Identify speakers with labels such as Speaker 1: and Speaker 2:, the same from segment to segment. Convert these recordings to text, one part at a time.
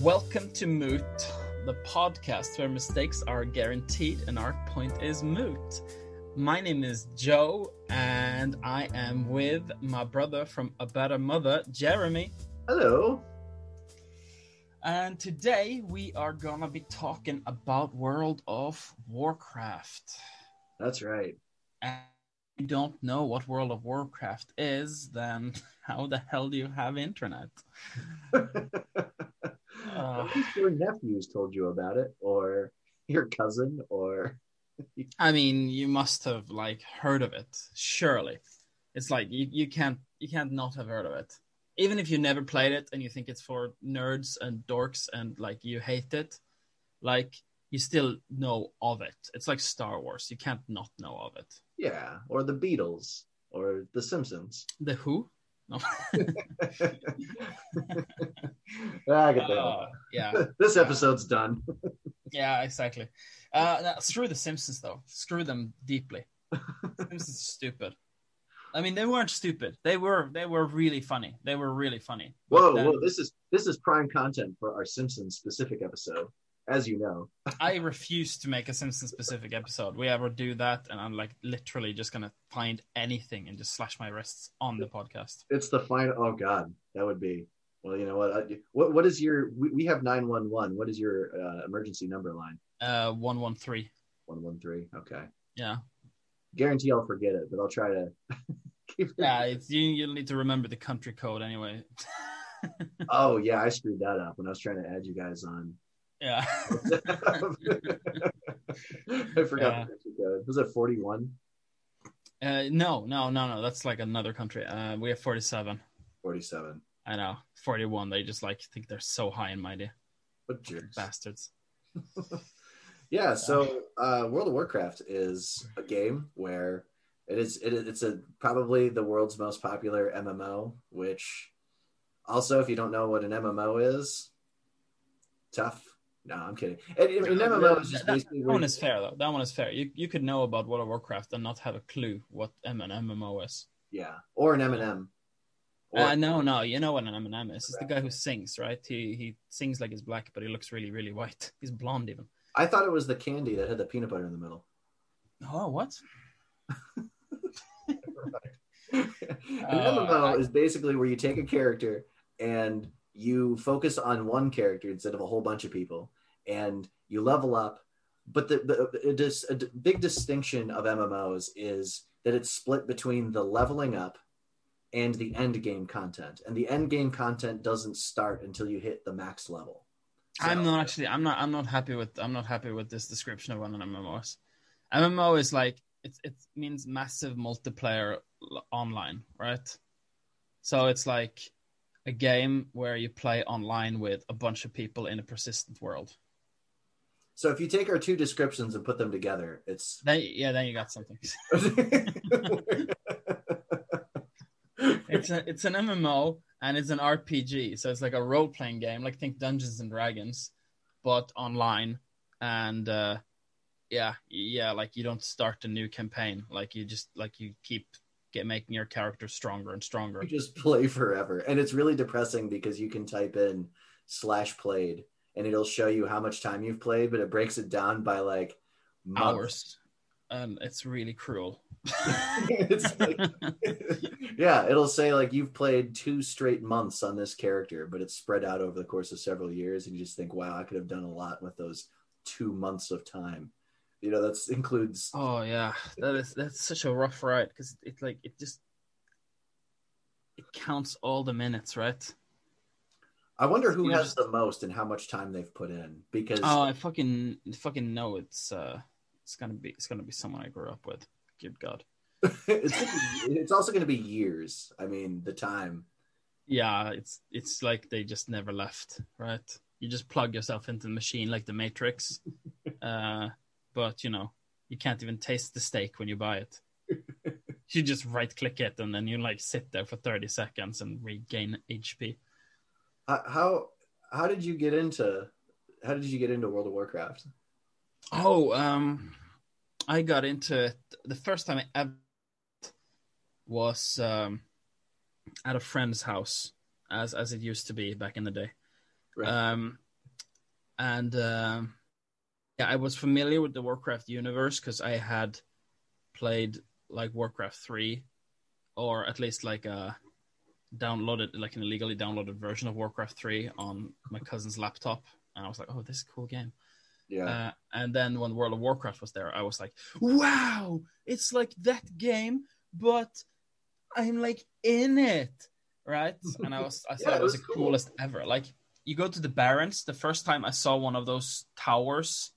Speaker 1: Welcome to Moot, the podcast where mistakes are guaranteed and our point is moot. My name is Joe, and I am with my brother from A Better Mother, Jeremy.
Speaker 2: Hello.
Speaker 1: And today we are gonna be talking about World of Warcraft.
Speaker 2: That's right.
Speaker 1: And if you don't know what World of Warcraft is, then how the hell do you have internet? Uh,
Speaker 2: your nephews told you about it, or your cousin, or
Speaker 1: I mean, you must have like heard of it, surely. It's like you, you can't you can't not have heard of it. Even if you never played it and you think it's for nerds and dorks and like you hate it, like you still know of it. It's like Star Wars. You can't not know of it.
Speaker 2: yeah, or the Beatles, or the Simpsons.
Speaker 1: The Who? No.
Speaker 2: I get that.
Speaker 1: Uh, yeah,
Speaker 2: this episode's done.
Speaker 1: yeah, exactly. Uh, now, screw the Simpsons though. Screw them deeply. Simpsons is stupid. I mean, they weren't stupid. They were they were really funny. They were really funny.
Speaker 2: Whoa,
Speaker 1: then-
Speaker 2: whoa! This is this is prime content for our Simpsons specific episode, as you know.
Speaker 1: I refuse to make a Simpson specific episode. We ever do that, and I'm like literally just gonna find anything and just slash my wrists on the podcast.
Speaker 2: It's the final. Oh God, that would be. Well, you know what? What what is your? We, we have nine one one. What is your uh, emergency number line?
Speaker 1: Uh, one one three.
Speaker 2: One one three. Okay.
Speaker 1: Yeah,
Speaker 2: Guarantee I'll forget it, but I'll try to. keep it.
Speaker 1: yeah. It's you. You'll need to remember the country code anyway.
Speaker 2: Oh yeah, I screwed that up when I was trying to add you guys on.
Speaker 1: Yeah.
Speaker 2: I forgot
Speaker 1: Yeah.
Speaker 2: the country code. Was it forty one?
Speaker 1: Uh, no, no, no, no. That's like another country. Uh, we have forty seven.
Speaker 2: Forty seven.
Speaker 1: I know. Forty one. They just like think they're so high and mighty.
Speaker 2: What jerks?
Speaker 1: Bastards.
Speaker 2: Yeah, so uh, World of Warcraft is a game where it is it, is- it's a probably the world's most popular MMO. Which also, if you don't know what an MMO is, tough. No, I'm kidding. And, and an MMO is just
Speaker 1: That,
Speaker 2: basically
Speaker 1: that one is fair though. That one is fair. You you could know about World of Warcraft and not have a clue what M and MMO is.
Speaker 2: yeah, or an M&M. Or,
Speaker 1: Uh, no, no, you know what an M&M is. It's the guy who sings, right? He he sings like he's black, but he looks really, really white. He's blonde even.
Speaker 2: I thought it was the candy that had the peanut butter in the middle.
Speaker 1: Oh, what?
Speaker 2: An
Speaker 1: Uh,
Speaker 2: MMO
Speaker 1: I-
Speaker 2: is basically where you take a character and you focus on one character instead of a whole bunch of people, and you level up. But the, the a, dis, a d- big distinction of MMOs is that it's split between the leveling up and the end game content, and the end game content doesn't start until you hit the max level. So-
Speaker 1: I'm not actually. I'm not. I'm not happy with. I'm not happy with this description of what an MMO is. MMO is like it. It means massive multiplayer online, right? So it's like a game where you play online with a bunch of people in a persistent world.
Speaker 2: So if you take our two descriptions and put them together, it's
Speaker 1: Then yeah, then you got something. it's a, it's an MMO and it's an RPG, so it's like a role playing game, like think Dungeons and Dragons, but online. And uh, yeah, yeah, like you don't start a new campaign, like you just like you keep get making your character stronger and stronger.
Speaker 2: you just play forever and it's really depressing because you can type in slash played and it'll show you how much time you've played but it breaks it down by like months.
Speaker 1: Hours, and it's really cruel.
Speaker 2: it's like, yeah it'll say like you've played two straight months on this character but it's spread out over the course of several years and you just think wow i could have done a lot with those two months of time you know that includes
Speaker 1: Oh yeah, that is that's such a rough ride because it like it just it counts all the minutes, right?
Speaker 2: i wonder who
Speaker 1: You
Speaker 2: has
Speaker 1: just-
Speaker 2: the most and how much time they've put in because
Speaker 1: Oh, I fucking fucking know it's uh it's gonna be it's gonna be someone I grew up with. Good God.
Speaker 2: it's, it's also going to be years i mean the time
Speaker 1: Yeah, it's it's like they just never left, right? You just plug yourself into the machine like the Matrix, uh, but you know you can't even taste the steak when you buy it. You just right click it and then you like sit there for thirty seconds and regain HP.
Speaker 2: How, how how did you get into how did you get into World of Warcraft?
Speaker 1: Oh, um, I got into it the first time I ever was um, at a friend's house, as as it used to be back in the day.
Speaker 2: Right.
Speaker 1: Um, and um, yeah, I was familiar with the Warcraft universe because I had played like Warcraft three, or at least like a downloaded like an illegally downloaded version of Warcraft three on my cousin's laptop, and I was like, oh, this is a cool game.
Speaker 2: Yeah.
Speaker 1: Uh, and then when World of Warcraft was there, I was like, wow, it's like that game, but I'm like in it, right? And I was, I thought
Speaker 2: Yeah,
Speaker 1: it was the
Speaker 2: cool.
Speaker 1: coolest ever. Like you go to the Barrens, the first time I saw one of those towers,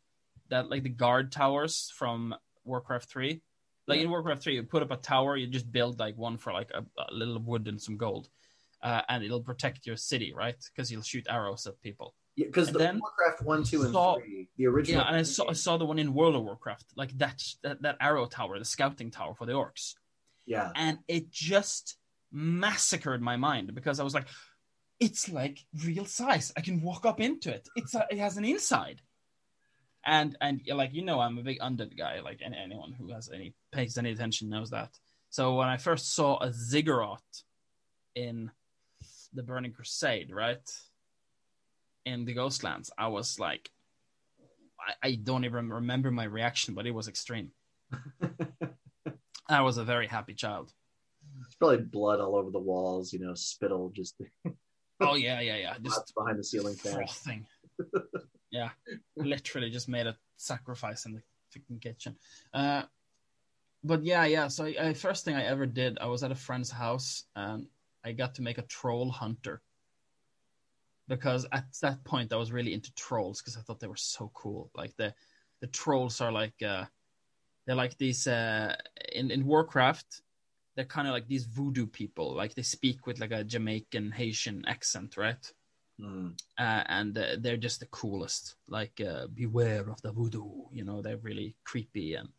Speaker 1: that like the guard towers from Warcraft three. Like
Speaker 2: Yeah.
Speaker 1: in Warcraft three, you put up a tower, you just build like one for like a, a little wood and some gold, uh, and it'll protect your city, right? Because you'll shoot arrows at people.
Speaker 2: Because the
Speaker 1: then
Speaker 2: Warcraft one, two, and
Speaker 1: saw-
Speaker 2: three, the original.
Speaker 1: Yeah, and I saw I saw the one in World of Warcraft, like that that, that arrow tower, the scouting tower for the orcs,
Speaker 2: Yeah.
Speaker 1: and it just massacred my mind because I was like, it's like real size. I can walk up into it. It's a, it has an inside, and and like you know, I'm a big undead guy. Like any, anyone who has any pays any attention knows that. So when I first saw a ziggurat in the Burning Crusade, right in the Ghostlands, I was like, I, I don't even remember my reaction, but it was extreme. I was a very happy child.
Speaker 2: It's probably blood all over the walls, you know, spittle just
Speaker 1: Oh yeah, yeah, yeah. Just
Speaker 2: behind the ceiling fan.
Speaker 1: frothing. yeah, literally just made a sacrifice in the freaking kitchen. Uh, but yeah, yeah. So I, I, first thing I ever did, I was at a friend's house and I got to make a troll hunter. Because at that point I was really into trolls because I thought they were so cool. Like the the trolls are like uh, they're like these uh, in in Warcraft. They're kind of like these voodoo people. Like they speak with like a Jamaican Haitian accent, right?
Speaker 2: Mm.
Speaker 1: uh, and uh, they're just the coolest. Like, uh, beware of the voodoo. You know, they're really creepy and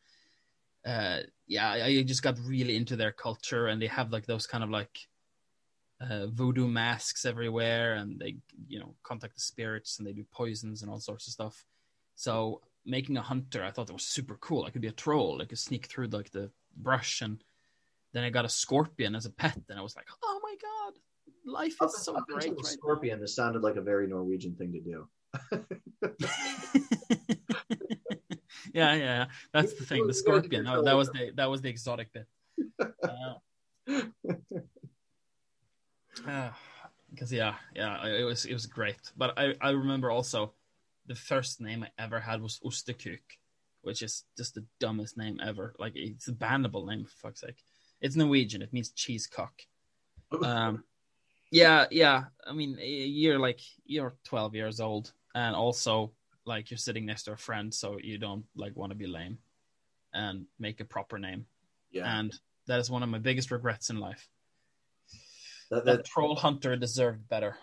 Speaker 1: uh, yeah, I, I just got really into their culture, and they have like those kind of like uh, voodoo masks everywhere, and they you know contact the spirits, and they do poisons and all sorts of stuff. So making a hunter, I thought that was super cool. I could be a troll. I could sneak through like the brush, and then I got a scorpion as a pet, and I was like, oh life is so
Speaker 2: up
Speaker 1: great
Speaker 2: until the
Speaker 1: right
Speaker 2: scorpion, this sounded like a very Norwegian thing to do.
Speaker 1: yeah, yeah, yeah. That's the thing. The scorpion. Oh, that was the that was the exotic bit. Because yeah, yeah, it was it was great. But I I remember also the first name I ever had was Ostekuk, which is just the dumbest name ever. Like it's a bannable name for fuck's sake. It's Norwegian. It means cheese cock. Um, yeah, yeah. I mean, you're like you're 12 years old, and also like you're sitting next to a friend, so you don't like want to be lame and make a proper name.
Speaker 2: Yeah.
Speaker 1: And that is one of my biggest regrets in life.
Speaker 2: That,
Speaker 1: That
Speaker 2: that,
Speaker 1: troll hunter deserved better.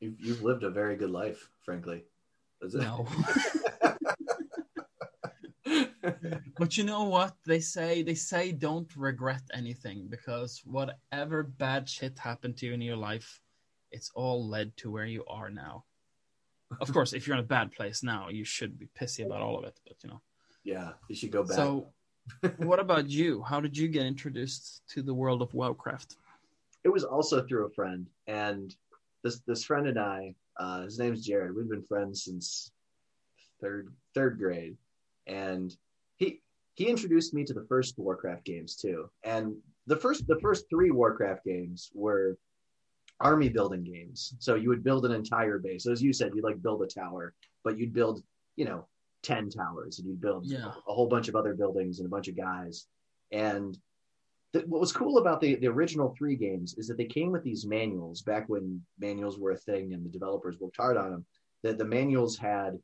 Speaker 2: you've, you've lived a very good life, frankly.
Speaker 1: No. but you know what they say? They say don't regret anything because whatever bad shit happened to you in your life, it's all led to where you are now. Of course, if you're in a bad place now, you should be pissy about all of it. But you know.
Speaker 2: yeah, you should go back.
Speaker 1: So, what about you? How did you get introduced to the world of Warcraft?
Speaker 2: it was also through a friend, and this this friend and I, uh, his name's Jared. We've been friends since third third grade, and he he introduced me to the first Warcraft games too. And the first the first three Warcraft games were army building games. So you would build an entire base. So as you said, you'd like build a tower, but you'd build you know ten towers, and you'd build
Speaker 1: Yeah.
Speaker 2: a whole bunch of other buildings and a bunch of guys. And th- what was cool about the, the original three games is that they came with these manuals back when manuals were a thing and the developers worked hard on them. That the manuals had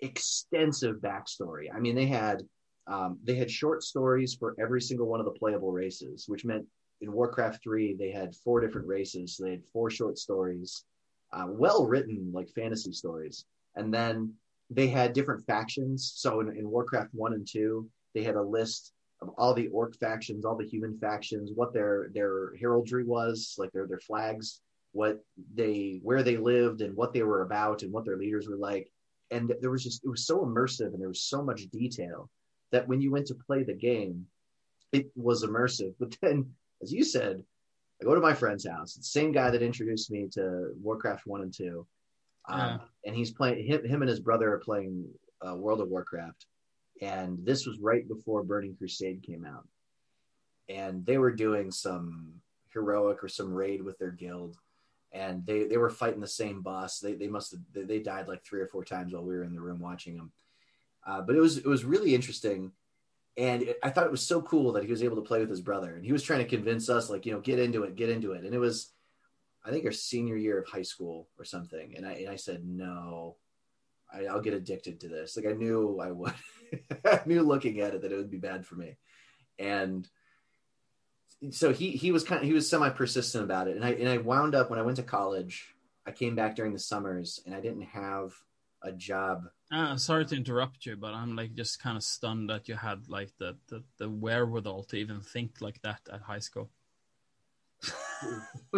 Speaker 2: extensive backstory. I mean, they had um, they had short stories for every single one of the playable races, which meant in Warcraft three they had four different races. So they had four short stories, uh, well written like fantasy stories, and then they had different factions. So in, in Warcraft one and two, they had a list of all the orc factions, all the human factions, what their their heraldry was, like their their flags, what they where they lived and what they were about and what their leaders were like. And there was just it was so immersive and there was so much detail that when you went to play the game, it was immersive. But then, as you said, I go to my friend's house. It's the same guy that introduced me to Warcraft one and two. Um,
Speaker 1: Yeah.
Speaker 2: and he's playing him, him and his brother are playing uh, World of Warcraft, and this was right before Burning Crusade came out, and they were doing some heroic or some raid with their guild, and they they were fighting the same boss. They they must have they, they died like three or four times while we were in the room watching them, uh, but it was it was really interesting. And it, I thought it was so cool that he was able to play with his brother, and he was trying to convince us, like, you know, get into it, get into it. And it was, I think, our senior year of high school or something. And I and I said, no, I, I'll get addicted to this. Like I knew I would. I knew looking at it that it would be bad for me. And so he he was kind of he was semi persistent about it. And I and I wound up when I went to college. I came back during the summers, and I didn't have a job.
Speaker 1: Uh, sorry to interrupt you, but I'm like just kind of stunned that you had like the, the, the wherewithal to even think like that at high school.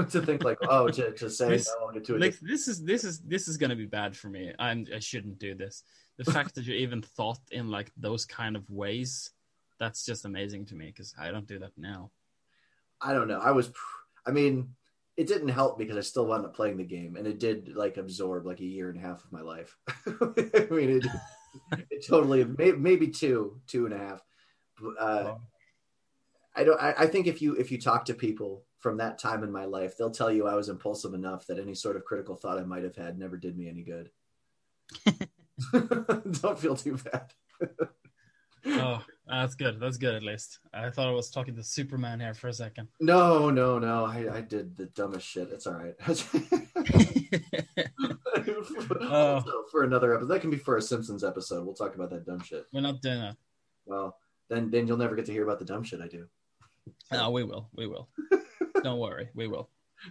Speaker 2: to think like, oh, to, to say
Speaker 1: This-
Speaker 2: no to
Speaker 1: Like this is this is this is gonna be bad for me. I'm I shouldn't do this. The fact that you even thought in like those kind of ways, that's just amazing to me because I don't do that now.
Speaker 2: I don't know. I was, pr- I mean, it didn't help because I still wound up playing the game, and it did like absorb like a year and a half of my life. I mean, it, it totally maybe, maybe two, two and a half. Uh, I don't. I, I think if you if you talk to people from that time in my life, they'll tell you I was impulsive enough that any sort of critical thought I might have had never did me any good. don't feel too bad.
Speaker 1: Oh, that's good. That's good at least. I thought I was talking to Superman here for a second.
Speaker 2: No, no, no. I, I did the dumbest shit. It's all right.
Speaker 1: Oh.
Speaker 2: For another episode, that can be for a Simpsons episode. We'll talk about that dumb shit.
Speaker 1: We're not doing that.
Speaker 2: Well, then then you'll never get to hear about the dumb shit I do.
Speaker 1: No, we will. We will. Don't worry. We will.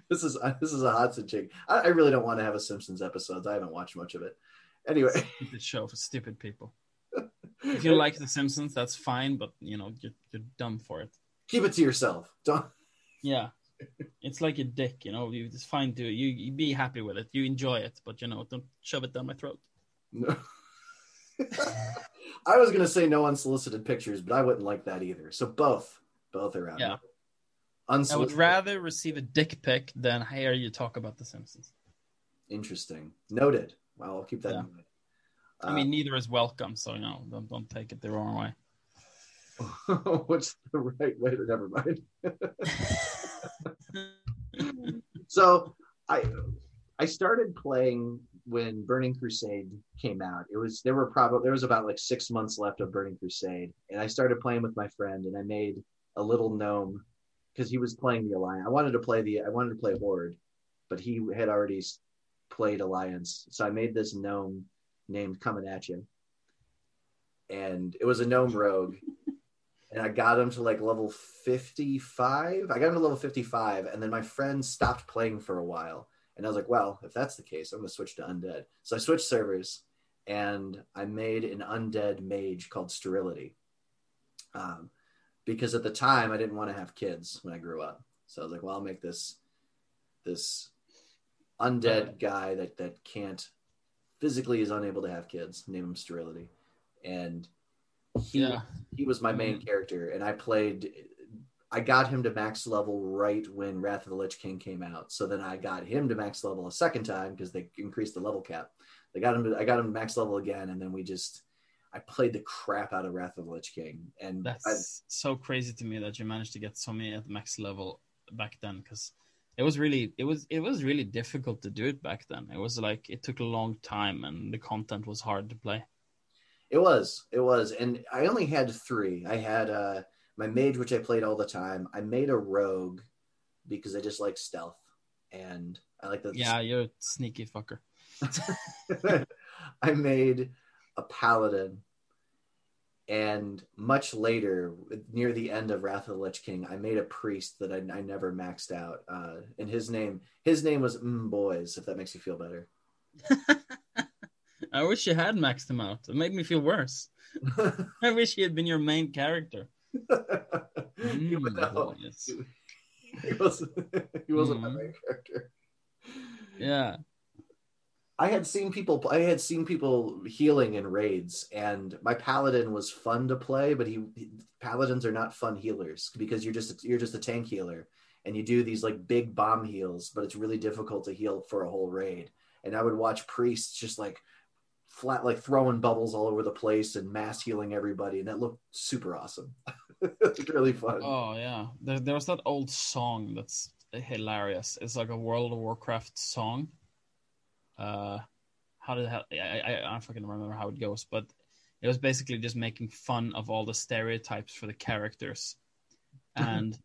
Speaker 2: This is this is a Hudson chick. I, I really don't want to have a Simpsons episode. I haven't watched much of it. Anyway,
Speaker 1: Stupid show for stupid people. If you like The Simpsons, that's fine, but you know you're, you're dumb for it.
Speaker 2: keep it to yourself. Don't.
Speaker 1: Yeah, it's like a dick. You know, you just fine to you. You be happy with it. You enjoy it, but you know, don't shove it down my throat.
Speaker 2: No. I was gonna say no unsolicited pictures, but I wouldn't like that either. So both, both are out.
Speaker 1: Yeah. I would rather receive a dick pic than hear you talk about The Simpsons.
Speaker 2: Interesting. Noted. Well, I'll keep that
Speaker 1: Yeah.
Speaker 2: in mind.
Speaker 1: I mean, neither is welcome, so you know, don't don't take it the wrong way.
Speaker 2: What's the right way to never mind? so I I started playing when Burning Crusade came out. It was there were probably there was about like six months left of Burning Crusade, and I started playing with my friend, and I made a little gnome because he was playing the Alliance. I wanted to play the I wanted to play Horde, but he had already played Alliance, so I made this gnome named Coming At You, and it was a gnome rogue. And I got him to like level 55. I got him to level 55, and then my friend stopped playing for a while. And I was like, well, if that's the case, I'm going to switch to undead. So I switched servers and I made an undead mage called Sterility. Um, because at the time I didn't want to have kids when I grew up. So I was like, well, I'll make this this undead guy that that can't physically is unable to have kids. Name him Sterility, and he
Speaker 1: Yeah.
Speaker 2: he was my main mm-hmm. character, and I played. I got him to max level right when Wrath of the Lich King came out. So then I got him to max level a second time because they increased the level cap. They got him. To, I got him to max level again, and then we just. I played the crap out of Wrath of the Lich King, and
Speaker 1: That's
Speaker 2: I,
Speaker 1: so crazy to me that you managed to get so many at max level back then because it was really it was it was really difficult to do it back then. It was like it took a long time and the content was hard to play.
Speaker 2: It was. It was. And I only had three. I had uh, my mage, which I played all the time. I made a rogue because I just like stealth. And I like the.
Speaker 1: Yeah, you're a sneaky fucker.
Speaker 2: I made a paladin. And much later, near the end of Wrath of the Lich King, I made a priest that I, I never maxed out. Uh, and his name, his name was mm, Boys. If that makes you feel better.
Speaker 1: I wish you had maxed him out. It made me feel worse. I wish he had been your main character. Mm, boys.
Speaker 2: he wasn't he wasn't my
Speaker 1: Mhm.
Speaker 2: main character.
Speaker 1: Yeah.
Speaker 2: I had seen people I had seen people healing in raids and my paladin was fun to play but he paladins are not fun healers because you're just you're just a tank healer and you do these like big bomb heals but it's really difficult to heal for a whole raid and I would watch priests just like flat like throwing bubbles all over the place and mass healing everybody, and that looked super awesome. it's really fun.
Speaker 1: Oh yeah, there, there was that old song that's hilarious. It's like a World of Warcraft song. Uh, how did that, I, I I don't fucking remember how it goes, but it was basically just making fun of all the stereotypes for the characters. And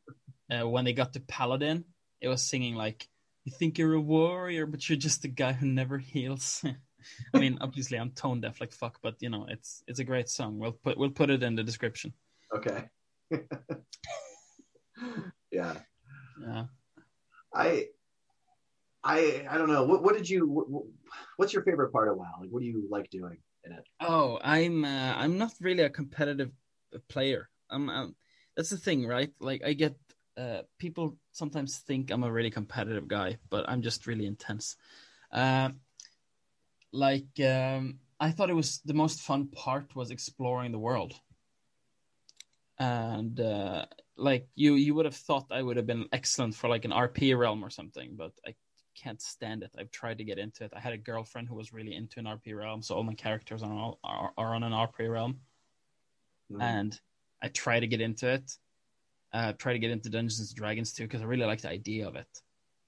Speaker 1: uh, when they got to Paladin, it was singing like, "You think you're a warrior, but you're just a guy who never heals." I mean, obviously I'm tone deaf like fuck, but you know, it's it's a great song. We'll put we'll put it in the description.
Speaker 2: Okay. yeah.
Speaker 1: Yeah.
Speaker 2: I I I don't know. What what did you what, what's your favorite part of WoW? Like what do you like doing in it?
Speaker 1: Oh, I'm uh, I'm not really a competitive player. I'm, I'm that's the thing, right? Like I get uh, people sometimes think I'm a really competitive guy, but I'm just really intense. Uh, like um, I thought it was the most fun part was exploring the world, and uh, like you you would have thought I would have been excellent for like an RP realm or something, but I can't stand it. I've tried to get into it. I had a girlfriend who was really into an RP realm, so all my characters are on, are, are on an RP realm,
Speaker 2: Mm.
Speaker 1: and I try to get into it. Uh, try to get into Dungeons and Dragons too because I really like the idea of it.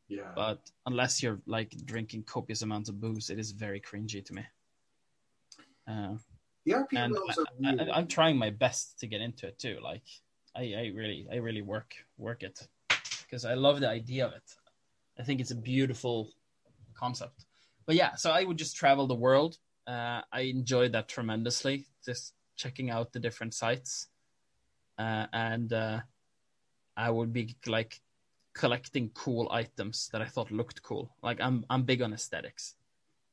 Speaker 2: Yeah.
Speaker 1: But unless you're like drinking copious amounts of booze, it is very cringy to me. Uh,
Speaker 2: the RP
Speaker 1: and
Speaker 2: realms
Speaker 1: I,
Speaker 2: are weird.
Speaker 1: I, I'm trying my best to get into it too. Like I, I really, I really work work it because I love the idea of it. I think it's a beautiful concept. But yeah, so I would just travel the world. Uh, I enjoyed that tremendously. Just checking out the different sites, uh, and uh, I would be like collecting cool items that I thought looked cool. Like I'm, I'm big on aesthetics.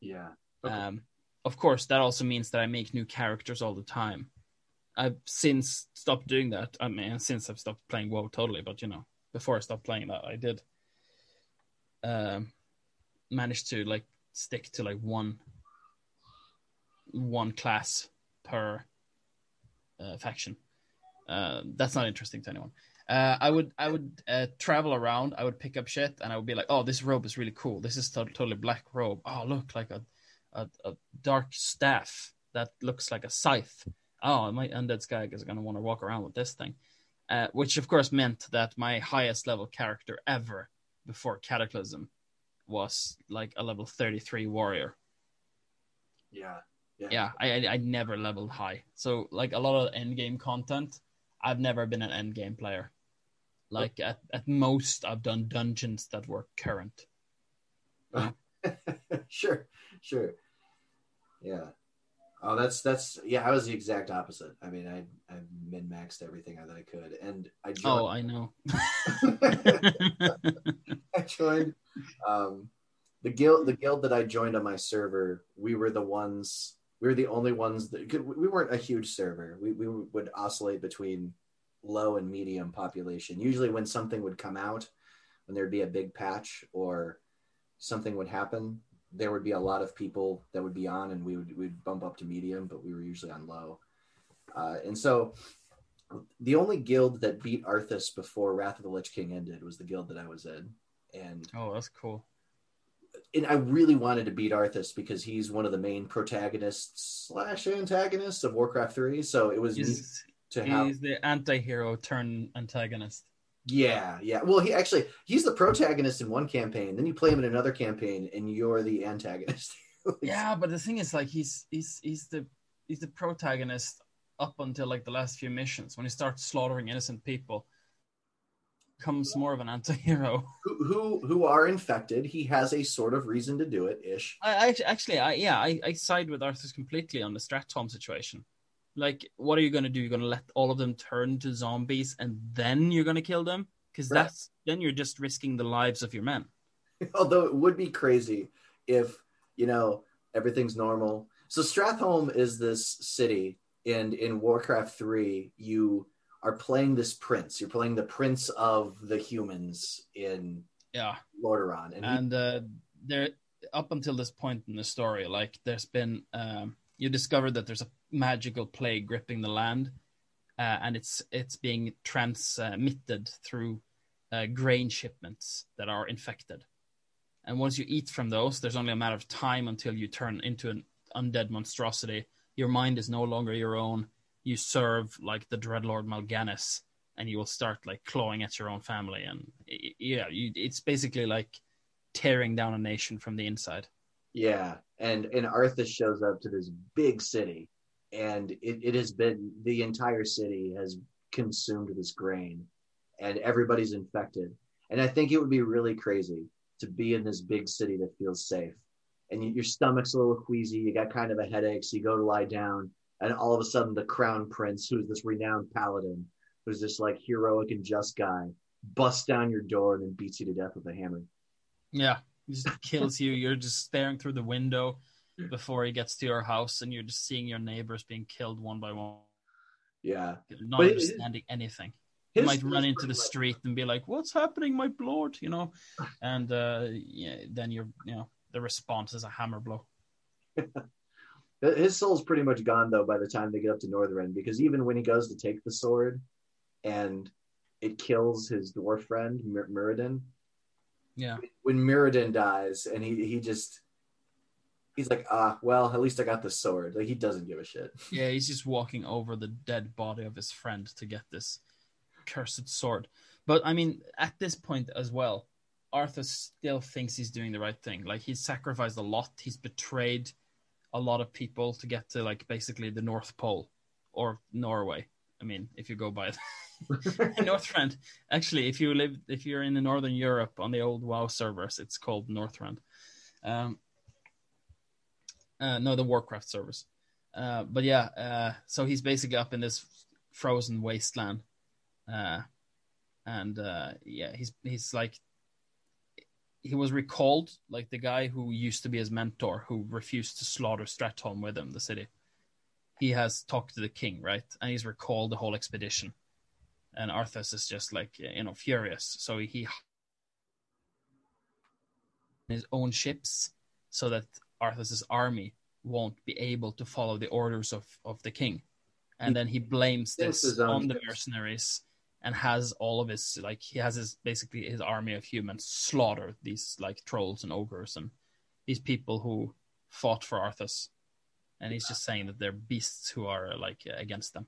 Speaker 2: yeah. Okay.
Speaker 1: Um, of course, that also means that I make new characters all the time. I've since stopped doing that. I mean, since I've stopped playing WoW totally, but you know, before I stopped playing that, I did um, manage to like stick to like one one class per uh, faction. Uh, that's not interesting to anyone. Uh, I would I would uh, travel around. I would pick up shit, and I would be like, "Oh, this robe is really cool. This is to- totally black robe. Oh, look like a, a a dark staff that looks like a scythe. Oh, my undead skag is gonna want to walk around with this thing." Uh, which of course meant that my highest level character ever before Cataclysm was like a level thirty three warrior.
Speaker 2: yeah.
Speaker 1: Yeah, I, I I never leveled high. So like a lot of end game content, I've never been an end game player. Like at, at most, I've done dungeons that were current.
Speaker 2: sure, sure. Yeah. Oh, that's that's yeah. I was the exact opposite. I mean, I I min maxed everything that I could, and I joined, Oh.
Speaker 1: I know.
Speaker 2: I joined um, the guild. The guild that I joined on my server. We were the ones. We were the only ones that could, we weren't a huge server. We we would oscillate between low and medium population. Usually, when something would come out, when there'd be a big patch or something would happen, there would be a lot of people that would be on, and we would we'd bump up to medium, but we were usually on low. Uh, and so, the only guild that beat Arthas before Wrath of the Lich King ended was the guild that I was in, and
Speaker 1: oh, that's cool.
Speaker 2: and I really wanted to beat Arthas because he's one of the main protagonists slash antagonists of Warcraft Three. So it was
Speaker 1: He's,
Speaker 2: to have.
Speaker 1: he's the anti-hero turn antagonist.
Speaker 2: Yeah, yeah. Well, he actually he's the protagonist in one campaign. Then you play him in another campaign, and you're the antagonist.
Speaker 1: Yeah, but the thing is, like, he's he's he's the he's the protagonist up until like the last few missions when he starts slaughtering innocent people. Becomes more of an anti-hero.
Speaker 2: who, who who are infected. He has a sort of reason to do it ish.
Speaker 1: I, I actually, I yeah, I, I side with Arthas completely on the Stratholme situation. Like, what are you going to do? You're going to let all of them turn to zombies and then you're going to kill them? Because
Speaker 2: Right.
Speaker 1: that's then you're just risking the lives of your men.
Speaker 2: Although it would be crazy if you know everything's normal. So Stratholme is this city, and in Warcraft Three, you are playing this prince. You're playing the prince of the humans in
Speaker 1: Yeah,
Speaker 2: Lordaeron, and, he-
Speaker 1: and uh, there up until this point in the story, like there's been um, you discovered that there's a magical plague gripping the land, uh, and it's it's being transmitted through uh, grain shipments that are infected, And once you eat from those, there's only a matter of time until you turn into an undead monstrosity. Your mind is no longer your own. You serve like the Dreadlord Mal'Ganis, and you will start like clawing at your own family. And yeah, you, it's basically like tearing down a nation from the inside.
Speaker 2: Yeah, and and Arthas shows up to this big city, and it, it has been the entire city has consumed this grain, and everybody's infected. And I think it would be really crazy to be in this big city that feels safe, and you, your stomach's a little queasy, you got kind of a headache, so you go to lie down, and all of a sudden the crown prince, who's this renowned paladin, who's this like heroic and just guy, busts down your door and then beats you to death with a hammer.
Speaker 1: Yeah, just kills you. You're just staring through the window before he gets to your house, and you're just seeing your neighbors being killed one by one,
Speaker 2: Yeah,
Speaker 1: not
Speaker 2: But it-
Speaker 1: understanding anything. You
Speaker 2: His-
Speaker 1: might run into the street and be like, "What's happening, my lord?" You know, and uh, yeah, then you're, you know, the response is a hammer blow.
Speaker 2: His soul's pretty much gone though by the time they get up to Northrend because even when he goes to take the sword and it kills his dwarf friend Mir-
Speaker 1: Yeah,
Speaker 2: when Muradin dies and he he just he's like ah well at least I got the sword like he doesn't give a shit
Speaker 1: yeah, he's just walking over the dead body of his friend to get this cursed sword. But I mean, at this point as well, Arthas still thinks he's doing the right thing. Like he's sacrificed a lot. He's betrayed a lot of people to get to like basically the North Pole or Norway. I mean, if you go by it. Northrend. Actually, if you live, if you're in the Northern Europe on the old WoW servers, it's called Northrend. Um, uh, no, the Warcraft servers. Uh, but yeah, uh, so he's basically up in this frozen wasteland, uh, and uh, yeah, he's he's like he was recalled, like the guy who used to be his mentor, who refused to slaughter Stratholme with him, the city. He has talked to the king, right, and he's recalled the whole expedition, and Arthas is just like you know furious, so he his own ships so that Arthas's army won't be able to follow the orders of, of the king. And then he blames this on the mercenaries and has all of his like he has his basically his army of humans slaughter these like trolls and ogres and these people who fought for Arthas. And he's just saying that they're beasts who are like against them.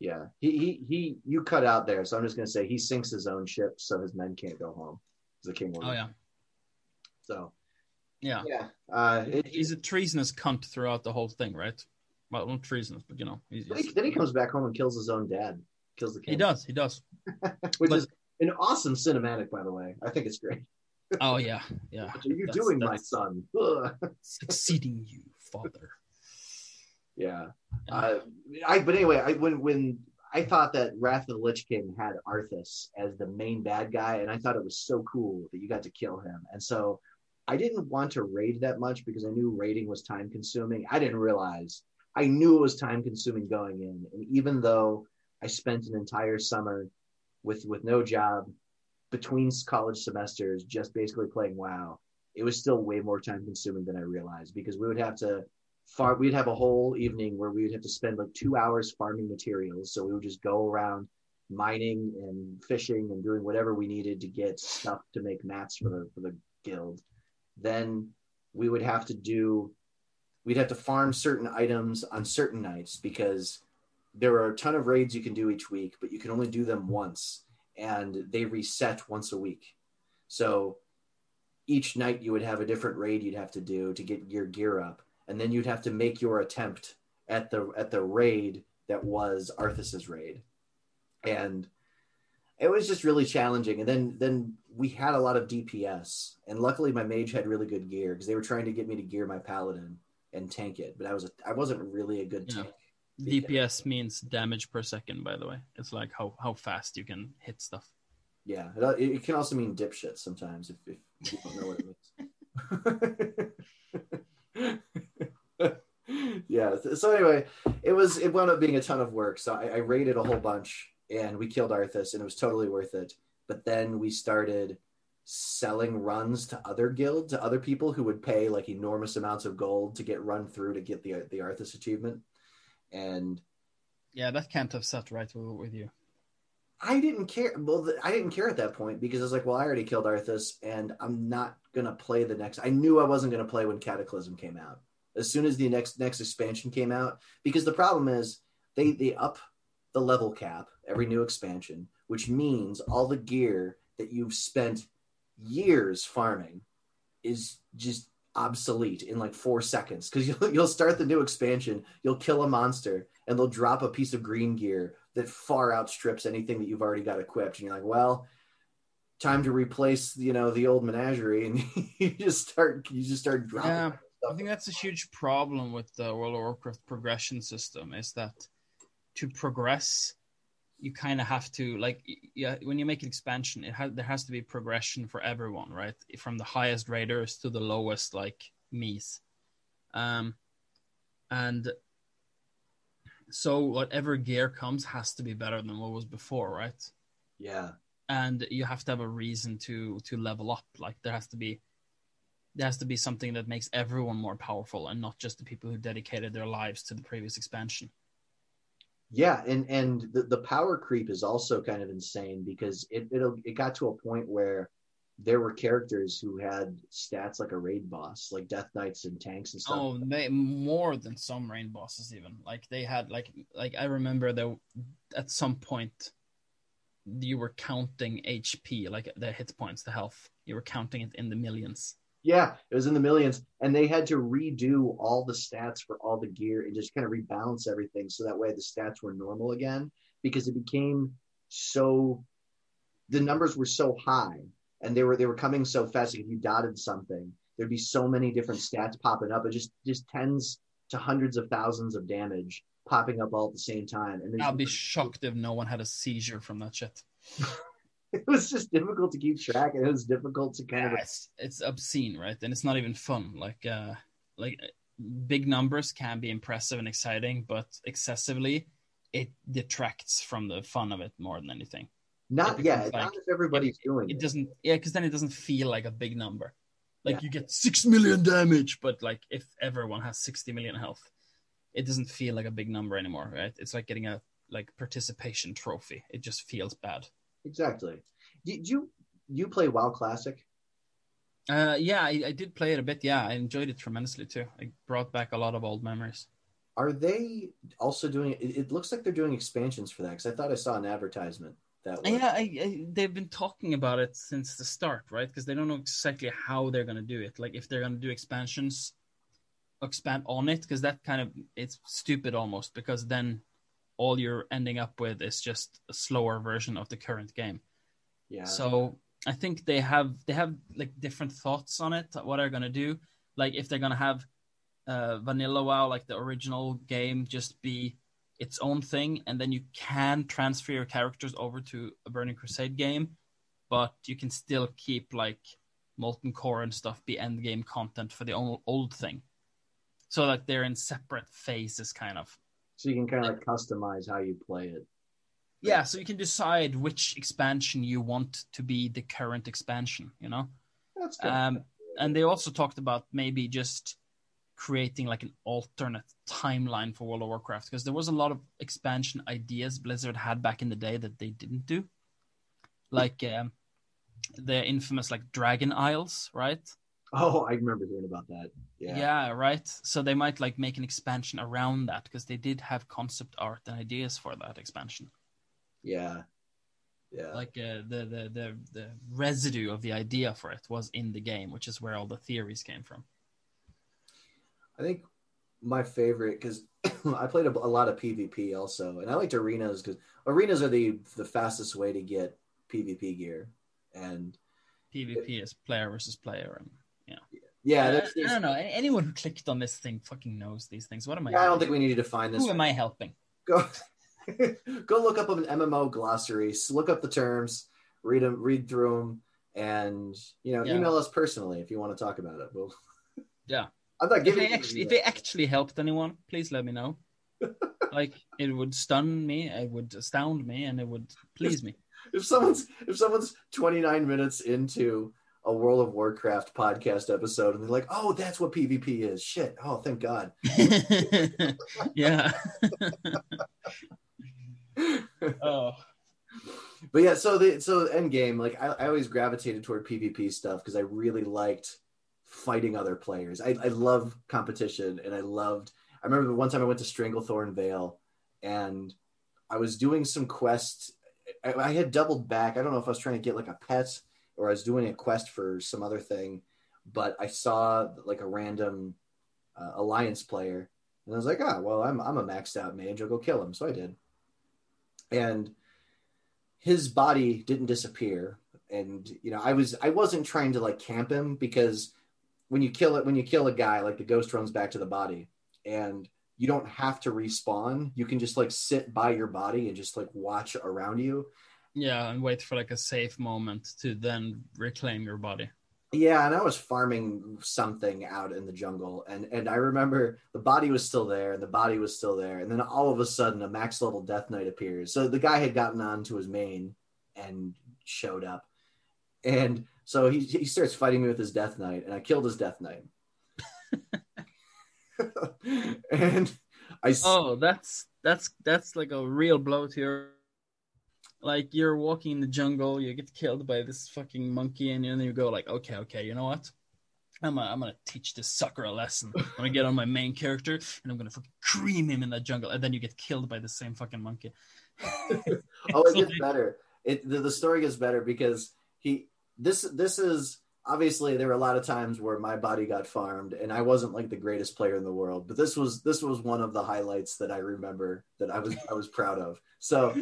Speaker 2: yeah he he he you cut out there so I'm just gonna say he sinks his own ship so his men can't go home the king
Speaker 1: Oh yeah.
Speaker 2: so
Speaker 1: Yeah.
Speaker 2: yeah uh it,
Speaker 1: He's a treasonous cunt throughout the whole thing, right? Well, not treasonous, but you know, he's
Speaker 2: then, he, then he comes back home and kills his own dad kills the king
Speaker 1: he does, he does.
Speaker 2: which
Speaker 1: But-
Speaker 2: is an awesome cinematic by the way I think it's great
Speaker 1: Oh yeah, yeah.
Speaker 2: what are you
Speaker 1: That's-
Speaker 2: doing my son
Speaker 1: Succeeding you, father.
Speaker 2: Yeah.
Speaker 1: Yeah.
Speaker 2: Uh, I but anyway, I when when I thought that Wrath of the Lich King had Arthas as the main bad guy, and I thought it was so cool that you got to kill him. And so I didn't want to raid that much because I knew raiding was time consuming. I didn't realize I knew it was time consuming going in. And even though I spent an entire summer with with no job between college semesters just basically playing WoW, it was still way more time consuming than I realized because we would have to far we'd have a whole evening where we would have to spend like two hours farming materials so we would just go around mining and fishing and doing whatever we needed to get stuff to make mats for the for the guild then we would have to do we'd have to farm certain items on certain nights because there are a ton of raids you can do each week but you can only do them once and they reset once a week so each night you would have a different raid you'd have to do to get your gear up and then you'd have to make your attempt at the at the raid that was Arthas's raid, and it was just really challenging. And then then we had a lot of DPS, and luckily my mage had really good gear because they were trying to get me to gear my paladin and tank it, but I was a, I wasn't really a good
Speaker 1: Yeah.
Speaker 2: tank.
Speaker 1: DPS means damage per second, by the way. It's like how, how fast you can hit stuff.
Speaker 2: Yeah, it, it can also mean dipshit sometimes if, if you don't know what it means. yeah. So anyway, it was it wound up being a ton of work. So I, I raided a whole bunch, and we killed Arthas, and it was totally worth it. But then we started selling runs to other guilds, to other people who would pay like enormous amounts of gold to get run through to get the the Arthas achievement, and
Speaker 1: Yeah, that can't have sat right with, with you.
Speaker 2: I didn't care. Well, I didn't care at that point because I was like, well, I already killed Arthas, and I'm not gonna play the next. I knew I wasn't gonna play when Cataclysm came out. As soon as the next next expansion came out, because the problem is they they up the level cap every new expansion, which means all the gear that you've spent years farming is just obsolete in like four seconds. Because you'll, you'll start the new expansion you'll kill a monster and they'll drop a piece of green gear that far outstrips anything that you've already got equipped. And you're like well time to replace you know the old menagerie. And you just start you just start dropping
Speaker 1: yeah. i think that's a huge problem with the world of warcraft progression system is that to progress you kind of have to like yeah when you make an expansion it has there has to be progression for everyone right? From the highest raiders to the lowest like me's. Um and so whatever gear comes has to be better than what was before right?
Speaker 2: Yeah.
Speaker 1: And you have to have a reason to to level up. Like there has to be there has to be something that makes everyone more powerful and not just the people who dedicated their lives to the previous expansion
Speaker 2: yeah and and the, the power creep is also kind of insane because it it it got to a point where there were characters who had stats like a raid boss like death knights and tanks and stuff.
Speaker 1: Oh they more than some raid bosses even. Like they had like like i remember that at some point you were counting hp like the hit points the health. You were counting it in the millions
Speaker 2: yeah, it was in the millions, and they had to redo all the stats for all the gear and just kind of rebalance everything so that way the stats were normal again because it became so the numbers were so high and they were they were coming so fast. If you dotted something, there'd be so many different stats popping up. It just just tens to hundreds of thousands of damage popping up all at the same time. And
Speaker 1: I'd be shocked if no one had a seizure from that shit.
Speaker 2: it was just difficult to keep track and it was difficult to kind
Speaker 1: yeah,
Speaker 2: of
Speaker 1: it's, it's obscene right? And it's not even fun. Like uh like big numbers can be impressive and exciting but excessively it detracts from the fun of it more than anything.
Speaker 2: Not yeah
Speaker 1: becomes
Speaker 2: not if everybody's
Speaker 1: it,
Speaker 2: doing
Speaker 1: it
Speaker 2: it,
Speaker 1: doesn't yeah because then it doesn't feel like a big number. Like
Speaker 2: Yeah.
Speaker 1: you get six million damage but like if everyone has 60 million health it doesn't feel like a big number anymore right? It's like getting a like participation trophy. It just feels bad
Speaker 2: exactly did you you play wow classic
Speaker 1: uh yeah I, I did play it a bit yeah i enjoyed it tremendously too i brought back a lot of old memories
Speaker 2: are they also doing it it looks like they're doing expansions for that because i thought i saw an advertisement that was,
Speaker 1: Yeah, I, I, they've been talking about it since the start, right? Because they don't know exactly how they're going to do it. Like if they're going to do expansions, expand on it, because that kind of it's stupid almost. Because then all you're ending up with is just a slower version of the current game.
Speaker 2: yeah
Speaker 1: So I think they have they have like different thoughts on it. What they're going to do, like if they're going to have uh, Vanilla WoW, like the original game, just be its own thing, and then you can transfer your characters over to a Burning Crusade game, but you can still keep like Molten Core and stuff be end game content for the old, old thing. So like they're in separate phases, kind of.
Speaker 2: So you can kind of like customize how you play it
Speaker 1: Yeah, so you can decide which expansion you want to be the current expansion. You know.
Speaker 2: that's good
Speaker 1: Um, and they also talked about maybe just creating like an alternate timeline for World of Warcraft because there was a lot of expansion ideas Blizzard had back in the day that they didn't do, like um, the infamous like Dragon Isles, right?
Speaker 2: Oh i remember hearing about that yeah,
Speaker 1: Yeah, right. So they might like make an expansion around that because they did have concept art and ideas for that expansion.
Speaker 2: yeah yeah
Speaker 1: Like uh, the, the the the residue of the idea for it was in the game, which is where all the theories came from.
Speaker 2: I think my favorite because I played a, a lot of PvP also, and I liked arenas because arenas are the the fastest way to get PvP gear. And
Speaker 1: PvP is player versus player, and
Speaker 2: yeah,
Speaker 1: I,
Speaker 2: there's,
Speaker 1: I
Speaker 2: there's,
Speaker 1: don't know. Anyone who clicked on this thing fucking knows these things. What am I?
Speaker 2: yeah, I don't think we need to define this.
Speaker 1: Who am I helping?
Speaker 2: Go go look up an MMO glossary, look up the terms, read them, read through them, and you know,
Speaker 1: Yeah.
Speaker 2: email us personally if you want to talk about it. We'll,
Speaker 1: Yeah.
Speaker 2: I'm not
Speaker 1: If
Speaker 2: giving.
Speaker 1: they actually, if they actually helped anyone, please let me know. like it would stun me, it would astound me, and it would please me.
Speaker 2: if someone's if someone's 29 minutes into a World of Warcraft podcast episode and they're like, "Oh, that's what PvP is." Shit. Oh, thank God.
Speaker 1: yeah. oh,
Speaker 2: but yeah, so the so end game, like I, I always gravitated toward PvP stuff because I really liked fighting other players. I, I love competition and I loved I remember the one time I went to Stranglethorn Vale and I was doing some quests. I, I had doubled back. I don't know if I was trying to get like a pet or I was doing a quest for some other thing, but I saw like a random uh, alliance player and I was like, ah, well, I'm I'm a maxed out mage. I'll go kill him. So I did. And his body didn't disappear. And you know, I was I wasn't trying to like camp him because when you kill it, when you kill a guy, like the ghost runs back to the body, and you don't have to respawn. You can just like sit by your body and just like watch around you.
Speaker 1: Yeah, and wait for like a safe moment to then reclaim your body.
Speaker 2: Yeah, and I was farming something out in the jungle, and and I remember the body was still there, and the body was still there, and then all of a sudden a max level Death Knight appears. So the guy had gotten onto his main and showed up, and so he he starts fighting me with his Death Knight, and I killed his Death Knight. and I
Speaker 1: oh, that's that's that's like a real blow to your like you're walking in the jungle, you get killed by this fucking monkey, and then you go like, okay, okay, you know what? I'm gonna, I'm gonna teach this sucker a lesson. I'm gonna get on my main character and I'm gonna fucking cream him in that jungle, and then you get killed by the same fucking monkey.
Speaker 2: oh, it gets better. It the, the story gets better because he this this is obviously there were a lot of times where my body got farmed and I wasn't like the greatest player in the world, but this was this was one of the highlights that I remember that I was I was proud of. So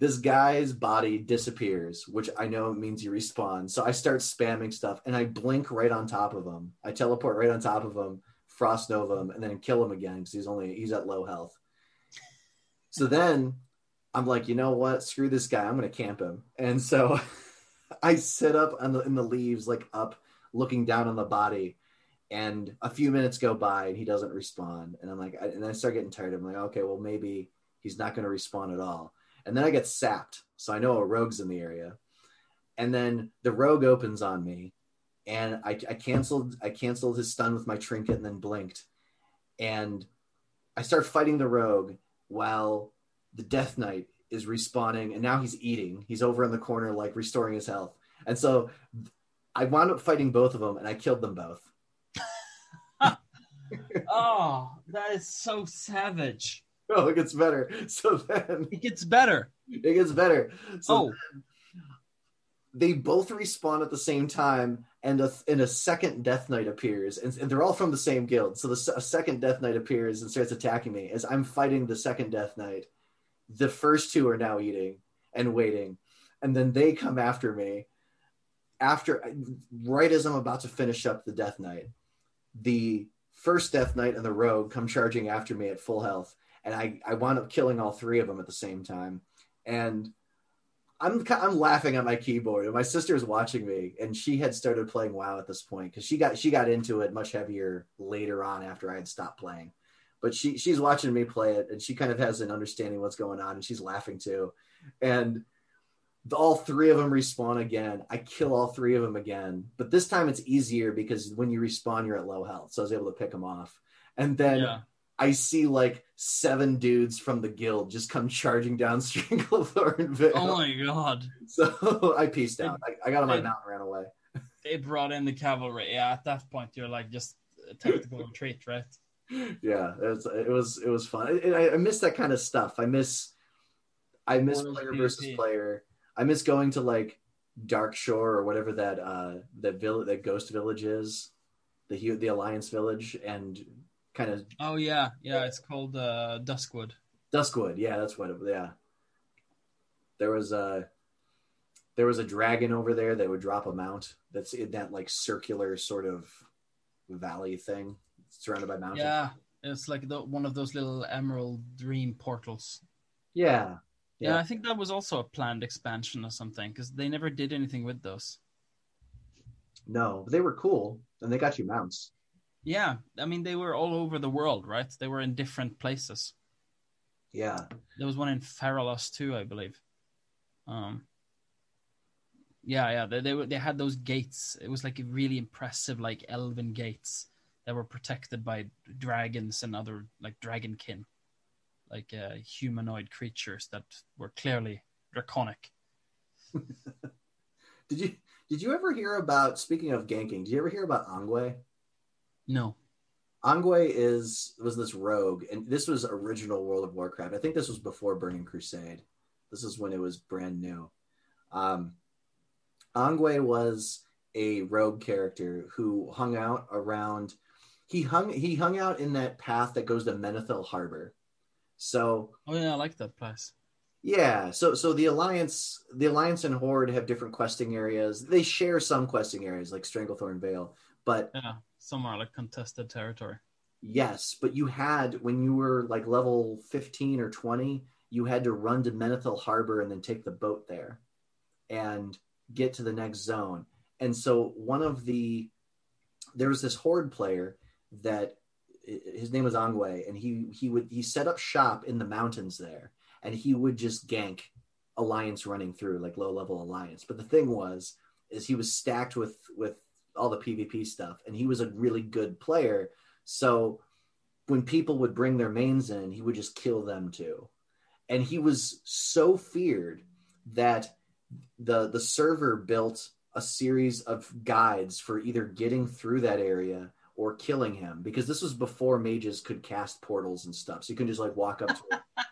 Speaker 2: this guy's body disappears, which I know means he respawns. So I start spamming stuff and I blink right on top of him. I teleport right on top of him, frost nova him, and then kill him again because he's only he's at low health. So then I'm like, you know what? Screw this guy. I'm gonna camp him. And so I sit up on the, in the leaves, like up, looking down on the body. And a few minutes go by and he doesn't respond. And I'm like, I, and I start getting tired. I'm like, okay, well maybe he's not going to respond at all and then I get sapped. So I know a rogue's in the area. And then the rogue opens on me, and I, I canceled I canceled his stun with my trinket and then blinked. And I start fighting the rogue while the Death Knight is respawning, and now he's eating. He's over in the corner, like restoring his health. And so I wound up fighting both of them, and I killed them both.
Speaker 1: oh, that is so savage.
Speaker 2: Oh, it gets better. So then
Speaker 1: it gets better.
Speaker 2: It gets better. So oh. they both respawn at the same time, and a, and a second Death Knight appears, and, and they're all from the same guild. So the a second Death Knight appears and starts attacking me as I'm fighting the second Death Knight. The first two are now eating and waiting, and then they come after me. After right as I'm about to finish up the Death Knight, the first Death Knight and the Rogue come charging after me at full health and I I wound up killing all three of them at the same time, and I'm I'm laughing at my keyboard, and my sister is watching me, and she had started playing WoW at this point because she got she got into it much heavier later on after I had stopped playing, but she she's watching me play it, and she kind of has an understanding what's going on, and she's laughing too, and all three of them respawn again. I kill all three of them again, but this time it's easier because when you respawn, you're at low health, so I was able to pick them off, and then. Yeah I see like seven dudes from the guild just come charging down Stranglethorn.
Speaker 1: Oh my god!
Speaker 2: So I pieced out. I, I got on my they, mount and ran away.
Speaker 1: They brought in the cavalry. Yeah, at that point you're like just a tactical retreat, right?
Speaker 2: Yeah, it was it was it was fun. I, I miss that kind of stuff. I miss I miss player versus player. I miss going to like Darkshore or whatever that uh that village that ghost village is, the the Alliance village, and kind of.
Speaker 1: Oh yeah, yeah. It's called uh, Duskwood.
Speaker 2: Duskwood, yeah, that's what. It, yeah. There was a there was a dragon over there that would drop a mount. That's in that like circular sort of valley thing, surrounded by mountains.
Speaker 1: Yeah, it's like the, one of those little emerald dream portals.
Speaker 2: Yeah.
Speaker 1: yeah. Yeah, I think that was also a planned expansion or something because they never did anything with those.
Speaker 2: No, but they were cool and they got you mounts.
Speaker 1: Yeah, I mean they were all over the world, right? They were in different places.
Speaker 2: Yeah,
Speaker 1: there was one in Feralas too, I believe. Um, yeah, yeah, they they, were, they had those gates. It was like really impressive, like elven gates that were protected by dragons and other like dragonkin, like uh, humanoid creatures that were clearly draconic.
Speaker 2: did you did you ever hear about speaking of ganking? Did you ever hear about Angwe?
Speaker 1: No.
Speaker 2: Angwe is was this rogue, and this was original World of Warcraft. I think this was before Burning Crusade. This is when it was brand new. Um, Angwe was a rogue character who hung out around. He hung he hung out in that path that goes to Menethil Harbor. So
Speaker 1: Oh yeah, I like that place.
Speaker 2: yeah, so so the alliance, the alliance and horde have different questing areas. They share some questing areas like Stranglethorn Vale, but
Speaker 1: Yeah, somewhere like contested territory.
Speaker 2: yes, but you had when you were like level fifteen or twenty, you had to run to Menethil Harbor and then take the boat there, and get to the next zone. And so one of the there was this horde player that his name was Angwe, and he he would he set up shop in the mountains there, and he would just gank alliance running through like low level alliance. But the thing was, is he was stacked with with all the PvP stuff, and he was a really good player. So when people would bring their mains in, he would just kill them too, and he was so feared that the the server built a series of guides for either getting through that area or killing him because this was before mages could cast portals and stuff. So you can just like walk up to him.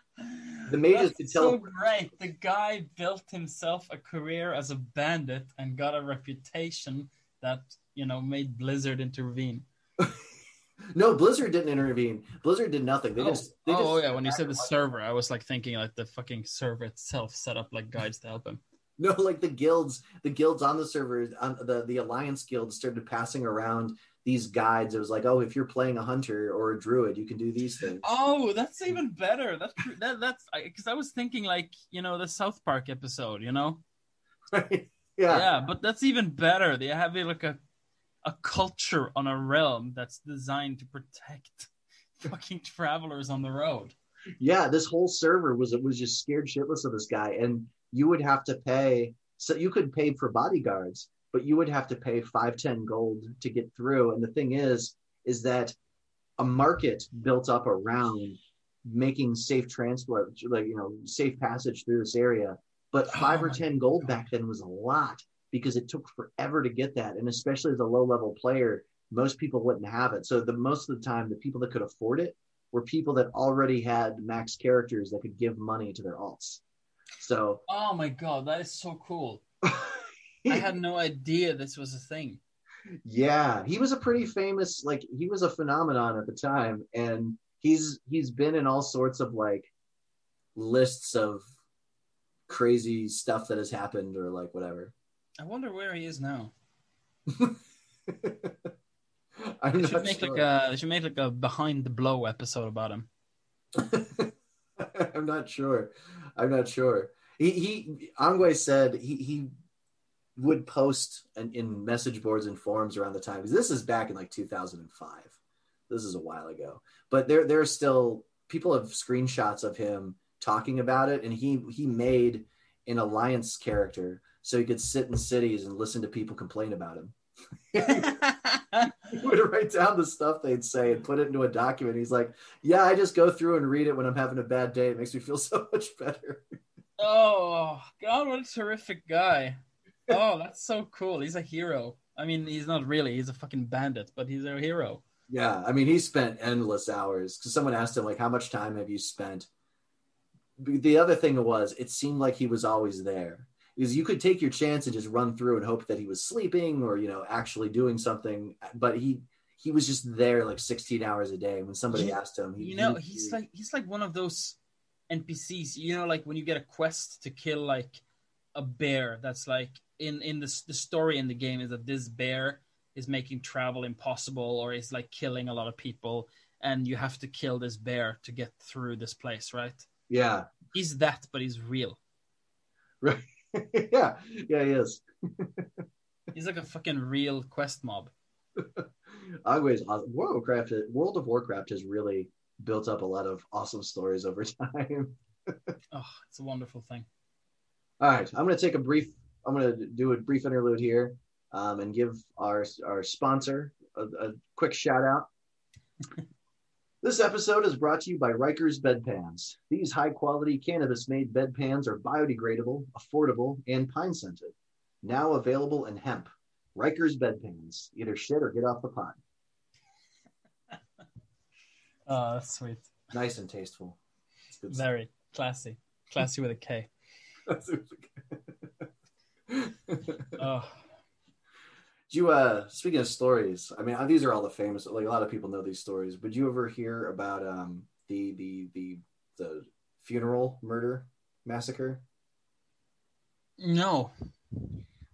Speaker 2: The mages
Speaker 1: That's
Speaker 2: could
Speaker 1: tell.
Speaker 2: so
Speaker 1: great. The guy built himself a career as a bandit and got a reputation that you know made Blizzard intervene.
Speaker 2: No, Blizzard didn't intervene. Blizzard did nothing. They
Speaker 1: oh,
Speaker 2: just they
Speaker 1: oh,
Speaker 2: just
Speaker 1: yeah, when you said the server, I was like thinking like the fucking server itself set up like guides to help him.
Speaker 2: no like the guilds, the guilds on the server, on the the alliance guild started passing around these guides. It was like, oh, if you're playing a hunter or a druid, you can do these things.
Speaker 1: Oh, that's even better. That's that, that's because I was thinking like you know the South Park episode, you know.
Speaker 2: Right?
Speaker 1: Yeah.
Speaker 2: yeah.
Speaker 1: but that's even better. They have like a a culture on a realm that's designed to protect fucking travelers on the road.
Speaker 2: yeah this whole server was it was just scared shitless of this guy and you would have to pay so you could pay for bodyguards but you would have to pay 510 gold to get through and the thing is is that a market built up around making safe transport like you know safe passage through this area but
Speaker 1: Oh
Speaker 2: 5 or 10 gold
Speaker 1: God.
Speaker 2: back then was a lot because it took forever to get that and especially as a low level player most people wouldn't have it so the most of the time the people that could afford it were people that already had max characters that could give money to their alts. So
Speaker 1: Oh my god, that is so cool. I had no idea this was a thing.
Speaker 2: yeah, he was a pretty famous like he was a phenomenon at the time and he's he's been in all sorts of like lists of crazy stuff that has happened or like whatever.
Speaker 1: I wonder where he is now.
Speaker 2: I'm
Speaker 1: They
Speaker 2: not
Speaker 1: should make
Speaker 2: sure.
Speaker 1: like a they should make like a behind the blow episode about him.
Speaker 2: I'm not sure. I'm not sure. He he Angwe said he he would post in, in message boards and forums around the time because this is back in like 2005. This is a while ago, but there there are still people have screenshots of him talking about it, and he he made an alliance character so he could sit in cities and listen to people complain about him. he would write down the stuff they'd say and put it into a document. He's like, "Yeah, I just go through and read it when I'm having a bad day. It makes me feel so much better."
Speaker 1: oh god, what a terrific guy. Oh, that's so cool. He's a hero. I mean, he's not really. He's a fucking bandit, but he's a hero.
Speaker 2: Yeah, I mean, he spent endless hours because someone asked him like, "How much time have you spent?" The other thing was, it seemed like he was always there because you could take your chance and just run through and hope that he was sleeping or you know actually doing something, but he he was just there like 16 hours a day. When somebody
Speaker 1: You-
Speaker 2: asked him, he,
Speaker 1: You know,
Speaker 2: he-
Speaker 1: he's like he's like one of those NPCs. You know, like when you get a quest to kill like a bear. That's like in in the the story in the game is that this bear is making travel impossible or is like killing a lot of people, and you have to kill this bear to get through this place. Right?
Speaker 2: Yeah,
Speaker 1: He's that, but he's real.
Speaker 2: right, yeah, yeah, he is.
Speaker 1: He's like a fucking real quest mob.
Speaker 2: Angwe's awesome. World of Warcraft, World of Warcraft has really built up a lot of awesome stories over time.
Speaker 1: Oh, it's a wonderful thing.
Speaker 2: All right, I'm going to take a brief. I'm going to do a brief interlude here, um, and give our our sponsor a, a quick shout out. This episode is brought to you by Rikers Bedpans. These high quality cannabis made bedpans are biodegradable, affordable, and pine scented. Now available in hemp. Rikers Bedpans. Either shit or get off the pot.
Speaker 1: Oh, that's sweet.
Speaker 2: Nice and tasteful. It's good stuff.
Speaker 1: Very classy. Classy with a K. Oh,
Speaker 2: Do you uh speaking of stories, I mean uh, these are all the famous like a lot of people know these stories, but do you ever hear about um the the the the funeral murder massacre?
Speaker 1: no.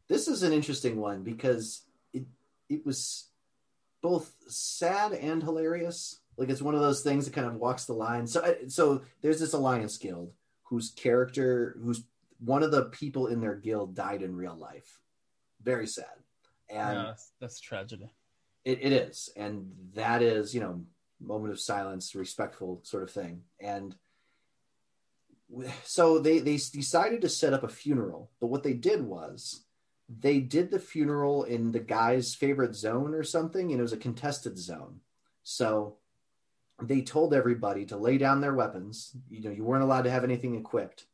Speaker 2: This is an interesting one because it it was both sad and hilarious. Like it's one of those things that kind of walks the line. So I- so there's this alliance guild whose character who's one of the people in their guild died in real life. Very sad. And
Speaker 1: Yeah, that's, that's tragedy.
Speaker 2: It, it is, and that is, you know, moment of silence, respectful sort of thing. And so they they decided to set up a funeral, but what they did was they did the funeral in the guy's favorite zone or something, and it was a contested zone. So they told everybody to lay down their weapons. You know, you weren't allowed to have anything equipped,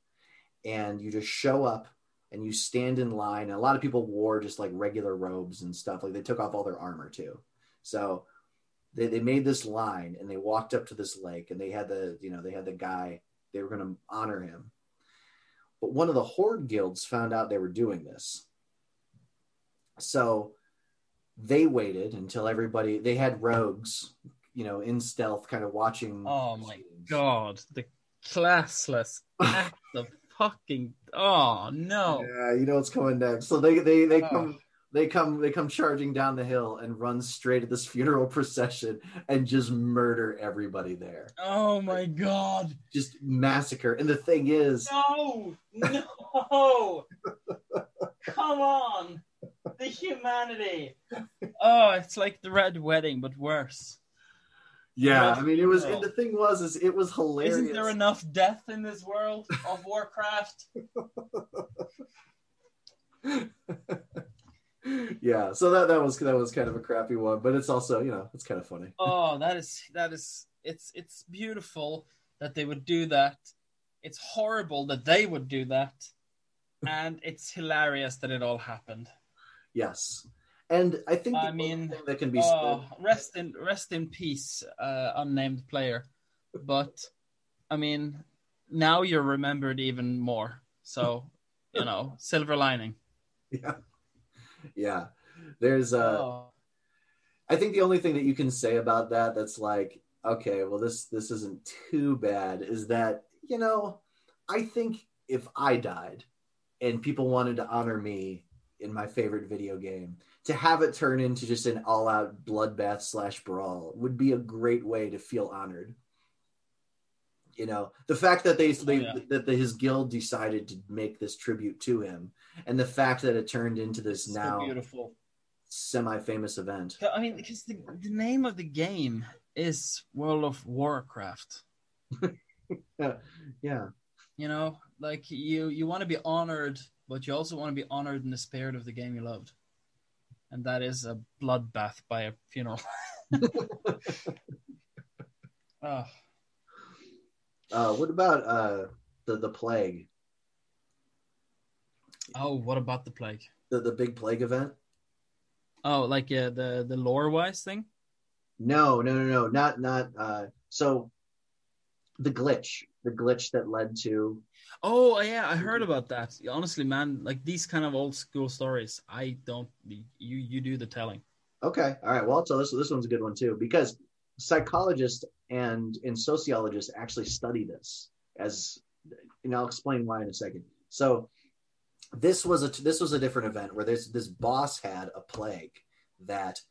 Speaker 2: and you just show up and you stand in line. And a lot of people wore just like regular robes and stuff. Like they took off all their armor too. So they, they made this line and they walked up to this lake and they had the, you know, they had the guy, they were going to honor him. But one of the horde guilds found out they were doing this. So they waited until everybody, they had rogues, you know, in stealth kind of watching.
Speaker 1: Oh my God, the classless act of fucking. Oh no.
Speaker 2: Yeah, you know what's coming next. So they they they
Speaker 1: Oh.
Speaker 2: come they come they come charging down the hill and run straight at this funeral procession and just murder everybody there.
Speaker 1: Oh my God.
Speaker 2: Just massacre. And the thing is,
Speaker 1: No, no. Come on. The humanity. Oh, it's like the Red Wedding, but worse.
Speaker 2: Yeah, I mean it was and the thing was is it was hilarious.
Speaker 1: Isn't there enough death in this world of Warcraft?
Speaker 2: yeah, so that that was that was kind of a crappy one, but it's also, you know, it's kind of funny.
Speaker 1: Oh, that is that is it's it's beautiful that they would do that. It's horrible that they would do that. And it's hilarious that it all happened.
Speaker 2: Yes. And I think the
Speaker 1: I mean,
Speaker 2: thing that can be
Speaker 1: Oh, rest in rest in peace, uh, unnamed player. But I mean, now you're remembered even more. So you know, silver lining.
Speaker 2: yeah. Yeah. There's uh
Speaker 1: Oh,
Speaker 2: I think the only thing that you can say about that that's like, okay, well this this isn't too bad is that, you know, I think if I died and people wanted to honor me in my favorite video game, to have it turn into just an all-out bloodbath slash brawl would be a great way to feel honored. You know, the fact that they, oh, they
Speaker 1: yeah.
Speaker 2: that the, his guild decided to make this tribute to him, and the fact that it turned into this
Speaker 1: so
Speaker 2: now
Speaker 1: beautiful.
Speaker 2: semi-famous event.
Speaker 1: I mean, because the, the name of the game is World of Warcraft.
Speaker 2: Yeah.
Speaker 1: You know, like you you want to be honored, but you also want to be honored in the spirit of the game you loved, and that is a bloodbath by a funeral. oh,
Speaker 2: Uh, what about uh, the the plague,
Speaker 1: oh, what about the plague?
Speaker 2: the the big plague event?
Speaker 1: Oh, like uh, the the lore wise thing.
Speaker 2: No, no, no, no, not not. Uh, so the glitch, the glitch that led to
Speaker 1: Oh yeah, I heard mm-hmm. about that. Honestly, man, like these kind of old school stories, I don't. You you do the telling.
Speaker 2: Okay, all right. Well, so this this one's a good one too because psychologists and and sociologists actually study this as, and I'll explain why in a second. So this was a this was a different event where this this boss had a plague that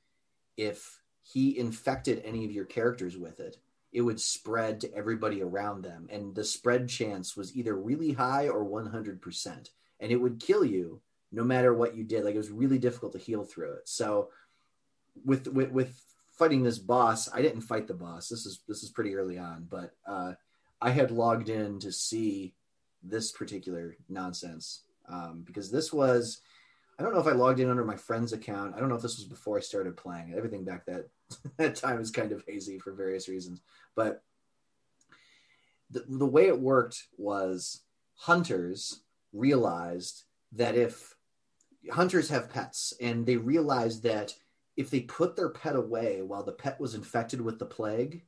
Speaker 2: if he infected any of your characters with it, it would spread to everybody around them, and the spread chance was either really high or one hundred percent, and it would kill you no matter what you did. Like it was really difficult to heal through it. So with with with fighting this boss, I didn't fight the boss. This is this is pretty early on, but uh, I had logged in to see this particular nonsense um, because this was I don't know if I logged in under my friend's account. I don't know if this was before I started playing. Everything back that that time is kind of hazy for various reasons. But the, the way it worked was hunters realized that if hunters have pets and they realized that if they put their pet away while the pet was infected with the plague,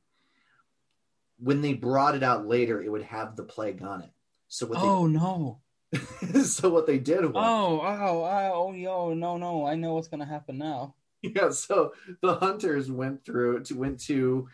Speaker 2: when they brought it out later, it would have the plague on it. So what
Speaker 1: oh no.
Speaker 2: so what they did was
Speaker 1: Oh, oh, oh, oh, yo, no, no. I know what's gonna happen now.
Speaker 2: yeah, so the hunters went through to went to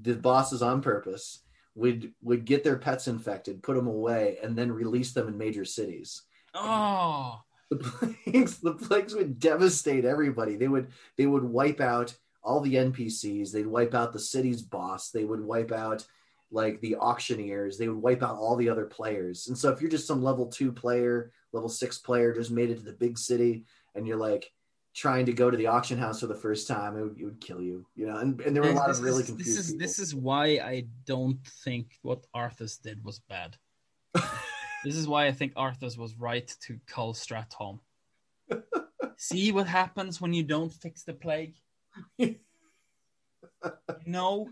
Speaker 2: the bosses on purpose, would would get their pets infected, put them away, and then release them in major cities.
Speaker 1: Oh,
Speaker 2: The plagues, the plagues would devastate everybody. They would they would wipe out all the NPCs. They'd wipe out the city's boss. They would wipe out like the auctioneers. They would wipe out all the other players. And so if you're just some level two player, level six player, just made it to the big city, and you're like trying to go to the auction house for the first time, it would, it would kill you. You know, and, and there were a lot of really
Speaker 1: is,
Speaker 2: confused.
Speaker 1: This is
Speaker 2: people.
Speaker 1: this is why I don't think what Arthas did was bad. this is why I think Arthas was right to call Stratholme. See what happens when you don't fix the plague. no.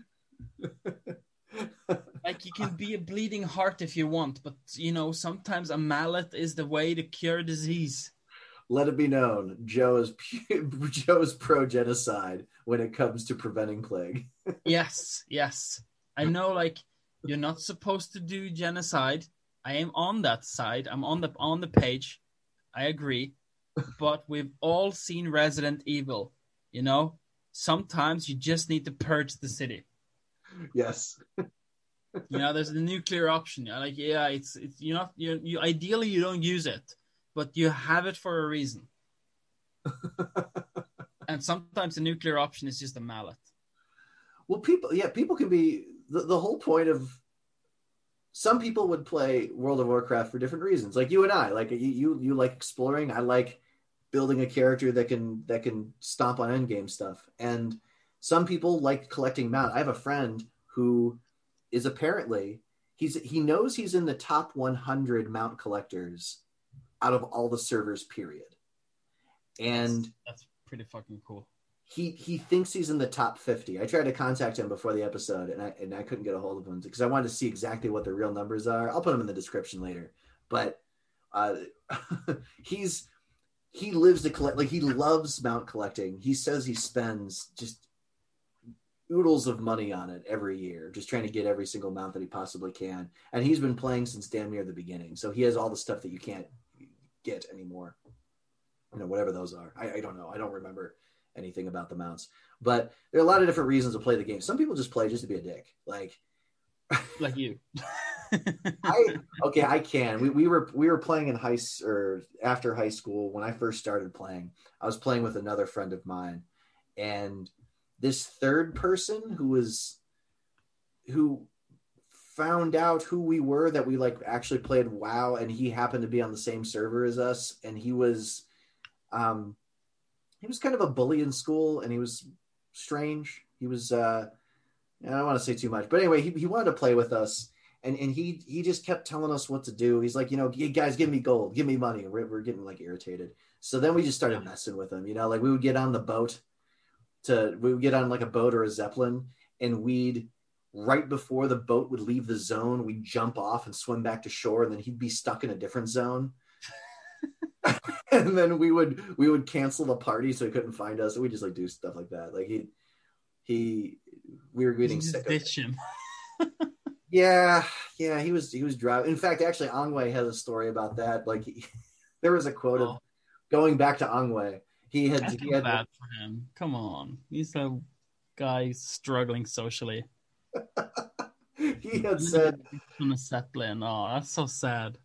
Speaker 1: like you can be a bleeding heart if you want, but you know sometimes a mallet is the way to cure disease.
Speaker 2: Let it be known, Joe is Joe is pro genocide when it comes to preventing plague.
Speaker 1: yes, yes. I know like you're not supposed to do genocide. I am on that side. I'm on the on the page. I agree. But we've all seen Resident Evil, you know? Sometimes you just need to purge the city.
Speaker 2: yes,
Speaker 1: You know, there's the nuclear option. Like, yeah, it's it's you're not you you ideally you don't use it, but you have it for a reason. and sometimes the nuclear option is just a mallet.
Speaker 2: well, people, yeah, people can be the, the whole point of. Some people would play World of Warcraft for different reasons, like you and I. Like you, you, you like exploring. I like building a character that can that can stomp on endgame stuff. And some people like collecting mount. I have a friend who is apparently he's he knows he's in the top 100 mount collectors out of all the servers period. And
Speaker 1: That's pretty fucking cool.
Speaker 2: he he thinks he's in the top 50 i tried to contact him before the episode and i and i couldn't get a hold of him because i wanted to see exactly what the real numbers are. I'll put them in the description later. But uh he's he lives to collect like he loves mount collecting. He says he spends just oodles of money on it every year just trying to get every single mount that he possibly can. And he's been playing since damn near the beginning. So he has all the stuff that you can't get anymore you know whatever those are i, I don't know i don't remember anything about the mounts but there are a lot of different reasons to play the game some people just play just to be a dick like
Speaker 1: Like you.
Speaker 2: I okay, I can. We, we were we were playing in high or after high school when I first started playing. I was playing with another friend of mine, and this third person who was who found out who we were that we like actually played WoW, and he happened to be on the same server as us, and he was um he was kind of a bully in school, and he was strange. He was uh I don't want to say too much, but anyway, he, he wanted to play with us, and and he he just kept telling us what to do. He's like, you know, "Hey, guys, give me gold, give me money. We're, we're getting like irritated. So then we just started messing with him. You know, like we would get on the boat to we would get on like a boat or a zeppelin, and we'd right before the boat would leave the zone, we'd jump off and swim back to shore, and then he'd be stuck in a different zone. and then we would we would cancel the party so he couldn't find us. We just like do stuff like that. Like he he we were getting sick of
Speaker 1: ditch him.
Speaker 2: Yeah, yeah, he was he was driving. In fact, actually, Angwe has a story about that. Like, he, there was a quote of
Speaker 1: Oh.
Speaker 2: going back to Angwe. He had
Speaker 1: I
Speaker 2: he had
Speaker 1: bad for him. Come on. He's a guy struggling socially.
Speaker 2: he had said
Speaker 1: on a Zeppelin. Oh, that's so sad.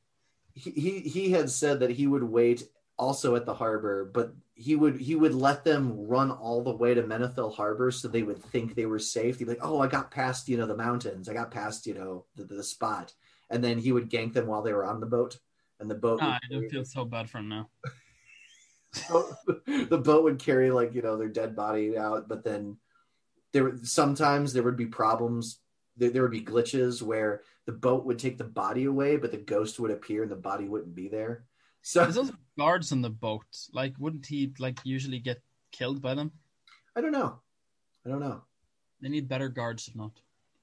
Speaker 2: he, he he had said that he would wait also at the harbor, but he would he would let them run all the way to Menethil Harbor so they would think they were safe. He'd be like, "Oh, I got past you know the mountains. I got past you know the, the spot," and then he would gank them while they were on the boat, and the boat.
Speaker 1: Ah,
Speaker 2: would
Speaker 1: I don't feel so bad for him now.
Speaker 2: the boat would carry like you know their dead body out but then there sometimes there would be problems there, there would be glitches where the boat would take the body away but the ghost would appear and the body wouldn't be there so
Speaker 1: There's also guards on the boat? Like, wouldn't he like usually get killed by them?
Speaker 2: I don't know. I don't know.
Speaker 1: They need better guards, if not.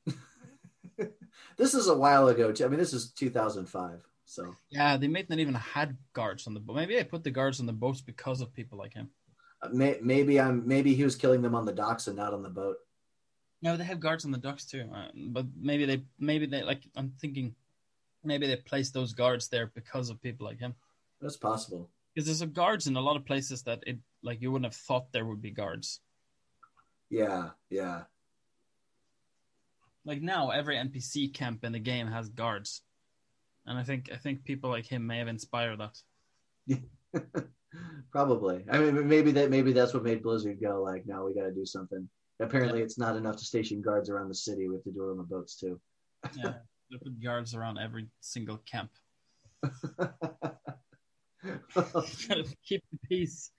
Speaker 2: This is a while ago. Too. I mean, this is 2005. So
Speaker 1: Yeah, they may not even had guards on the boat. Maybe they put the guards on the boats because of people like him.
Speaker 2: May, maybe I'm maybe he was killing them on the docks and not on the boat.
Speaker 1: No, they have guards on the docks too. Uh, but maybe they, maybe they like. I'm thinking, maybe they placed those guards there because of people like him.
Speaker 2: That's possible.
Speaker 1: Because there's a guards in a lot of places that it like you wouldn't have thought there would be guards.
Speaker 2: Yeah, yeah.
Speaker 1: Like now, every NPC camp in the game has guards, and I think I think people like him may have inspired that.
Speaker 2: Probably. I mean, maybe that maybe that's what made Blizzard go like, no, we got to do something. Apparently, it's not enough to station guards around the city. We have to do it on the boats too.
Speaker 1: Yeah, they put guards around every single camp. Keep the peace.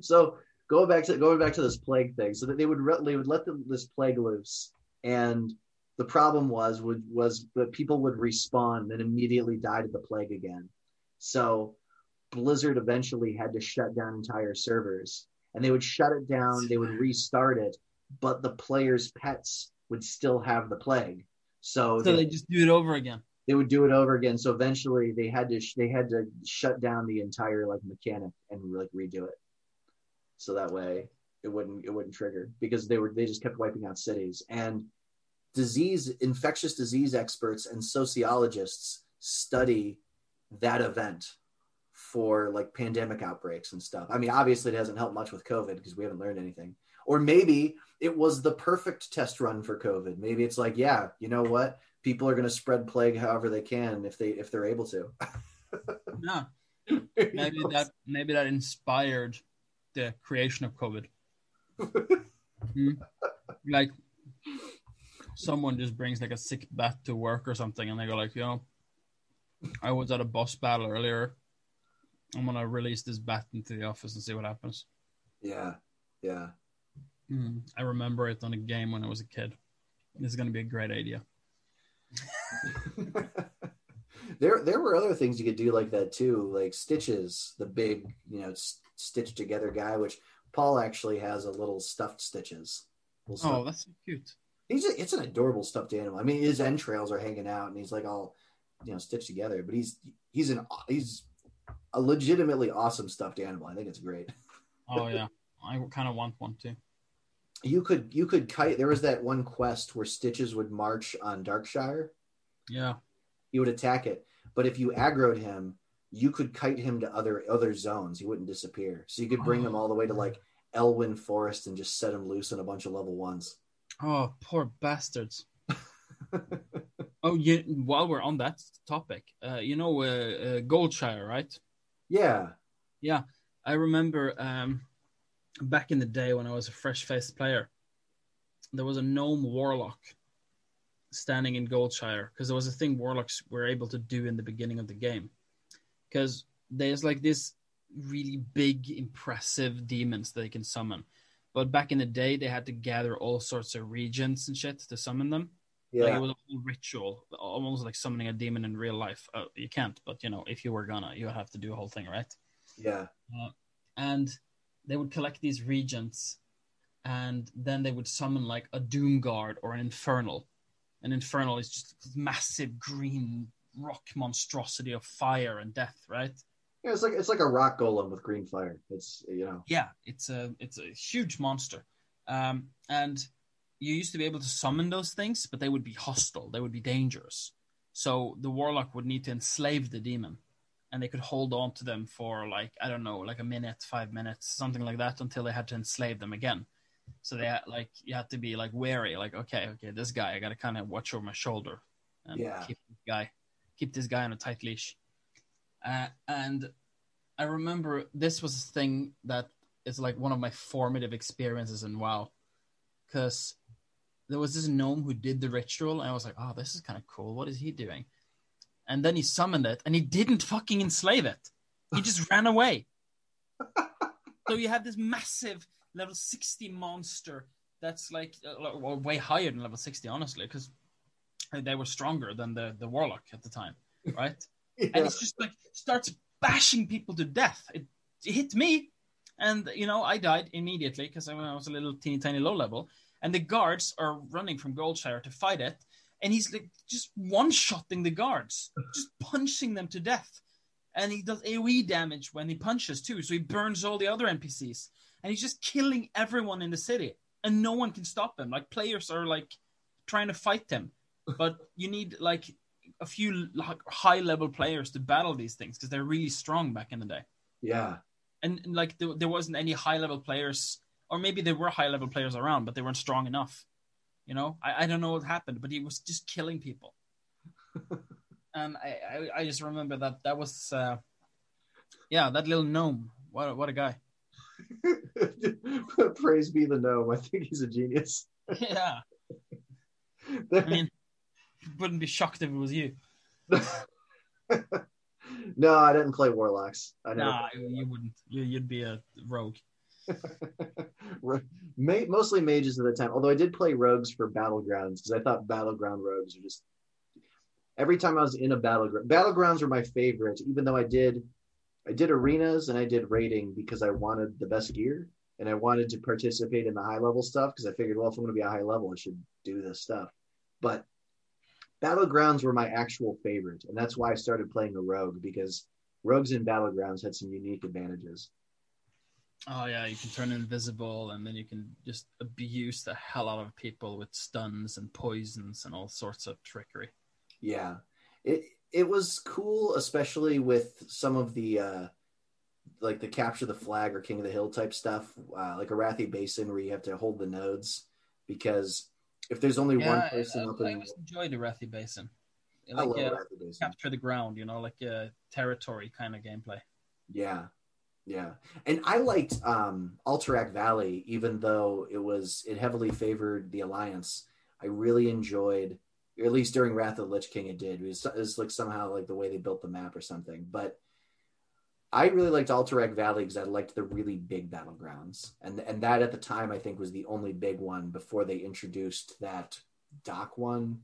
Speaker 2: so going back to going back to this plague thing, so that they would re- they would let them, this plague loose, and the problem was would was that people would respawn and immediately die to the plague again. So Blizzard eventually had to shut down entire servers, and they would shut it down. They would restart it, but the players' pets would still have the plague. So,
Speaker 1: So
Speaker 2: they,
Speaker 1: they just do it over again.
Speaker 2: they would do it over again. So eventually, they had to they had to shut down the entire like mechanic and like redo it. So that way, it wouldn't it wouldn't trigger because they were they just kept wiping out cities and disease infectious disease experts and sociologists study that event for like pandemic outbreaks and stuff. I mean, obviously, it hasn't helped much with COVID because we haven't learned anything. Or maybe it was the perfect test run for COVID. Maybe it's like, yeah, you know what? People are going to spread plague however they can if they if they're able to.
Speaker 1: Yeah, maybe that maybe that inspired the creation of COVID. Hmm? Like someone just brings like a sick bat to work or something, and they go like, you know, I was at a boss battle earlier. I'm gonna release this bat into the office and see what happens.
Speaker 2: Yeah, yeah.
Speaker 1: Hmm. I remember it on a game when I was a kid. This is gonna be a great idea.
Speaker 2: there there were other things you could do like that too, like Stitches, the big you know s- stitched together guy, which Paul actually has a little stuffed Stitches. Little
Speaker 1: Oh, that's so cute.
Speaker 2: he's a, it's an adorable stuffed animal. I mean, his entrails are hanging out, and he's like all you know stitched together. But he's he's an he's a legitimately awesome stuffed animal. I think it's great.
Speaker 1: Oh yeah, I kind of want one too.
Speaker 2: You could you could kite. There was that one quest where Stitches would march on Darkshire.
Speaker 1: Yeah.
Speaker 2: He would attack it, but if you aggroed him, you could kite him to other other zones. He wouldn't disappear. So you could bring him all the way to like Elwynn Forest and just set him loose in a bunch of level ones.
Speaker 1: Oh, poor bastards. oh, yeah. While we're on that topic, uh, you know, uh, uh, Goldshire, right?
Speaker 2: Yeah, Yeah.
Speaker 1: I remember um, back in the day when I was a fresh-faced player, there was a gnome warlock standing in Goldshire because there was a thing warlocks were able to do in the beginning of the game. Because there's like this really big, impressive demons they can summon. But back in the day, they had to gather all sorts of reagents and shit to summon them. Like
Speaker 2: yeah,
Speaker 1: it was a whole ritual, almost like summoning a demon in real life. Uh, you can't, but you know, if you were gonna, you have to do a whole thing, right?
Speaker 2: yeah.
Speaker 1: And they would collect these reagents, and then they would summon like a doom guard or an infernal. An infernal is just massive green rock monstrosity of fire and death, right?
Speaker 2: Yeah, it's like it's like a rock golem with green fire. It's you know
Speaker 1: Yeah, it's a it's a huge monster, um, and you used to be able to summon those things, but they would be hostile. They would be dangerous. So the warlock would need to enslave the demon, and they could hold on to them for like I don't know, like a minute, five minutes, something like that, until they had to enslave them again. So they had, like you had to be like wary, like okay, okay, this guy, I got to kind of watch over my shoulder and
Speaker 2: Yeah.
Speaker 1: keep this guy, keep this guy on a tight leash. Uh, and I remember this was a thing that is like one of my formative experiences in WoW, because there was this gnome who did the ritual, and I was like, "Oh, this is kind of cool. What is he doing?" And then he summoned it, and he didn't fucking enslave it. He just ran away. So you have this massive level sixty monster that's like uh, well, way higher than level sixty, honestly, because they were stronger than the the warlock at the time, right? and
Speaker 2: Yeah.
Speaker 1: it's just like starts bashing people to death. It, it hit me, and you know I died immediately because I, I was a little teeny tiny low level, and the guards are running from Goldshire to fight it, and he's like just one shotting the guards, just punching them to death. And he does AoE damage when he punches too, so he burns all the other NPCs, and he's just killing everyone in the city, and no one can stop him. Like players are like trying to fight him, but you need like a few like, high level players to battle these things because they're really strong back in the day.
Speaker 2: Yeah.
Speaker 1: And, and like there, there wasn't any high level players, or maybe there were high level players around, but they weren't strong enough. You know, I, I don't know what happened, but he was just killing people. and I, I, I just remember that that was, uh, yeah, that little gnome. What a, what a guy.
Speaker 2: Praise be the gnome. I think he's a genius.
Speaker 1: yeah. I mean, wouldn't be shocked if it was you.
Speaker 2: no, I didn't play warlocks. I
Speaker 1: nah, you wouldn't. You'd be a rogue.
Speaker 2: Mostly mages at the time, although I did play rogues for battlegrounds because I thought battleground rogues are just. Every time I was in a battleground, battlegrounds were my favorite. Even though I did, I did arenas and I did raiding because I wanted the best gear and I wanted to participate in the high level stuff because I figured, well, if I'm going to be a high level, I should do this stuff. But battlegrounds were my actual favorite, and that's why I started playing a rogue because rogues in battlegrounds had some unique advantages.
Speaker 1: Oh yeah, you can turn invisible, and then you can just abuse the hell out of people with stuns and poisons and all sorts of trickery.
Speaker 2: Yeah, it it was cool, especially with some of the uh, like the capture the flag or king of the hill type stuff, uh, like Arathi Basin, where you have to hold the nodes because if there's only
Speaker 1: yeah,
Speaker 2: one person
Speaker 1: I,
Speaker 2: up
Speaker 1: I
Speaker 2: in,
Speaker 1: always enjoyed Arathi Basin.
Speaker 2: I love
Speaker 1: uh,
Speaker 2: Arathi Basin.
Speaker 1: capture the ground, you know, like a territory kind of gameplay.
Speaker 2: Yeah. Yeah. And I liked um Alterac Valley, even though it was it heavily favored the Alliance. I really enjoyed at least during Wrath of the Lich King it did. It was, it was like somehow like the way they built the map or something. But I really liked Alterac Valley because I liked the really big battlegrounds. And and that at the time I think was the only big one before they introduced that dock one.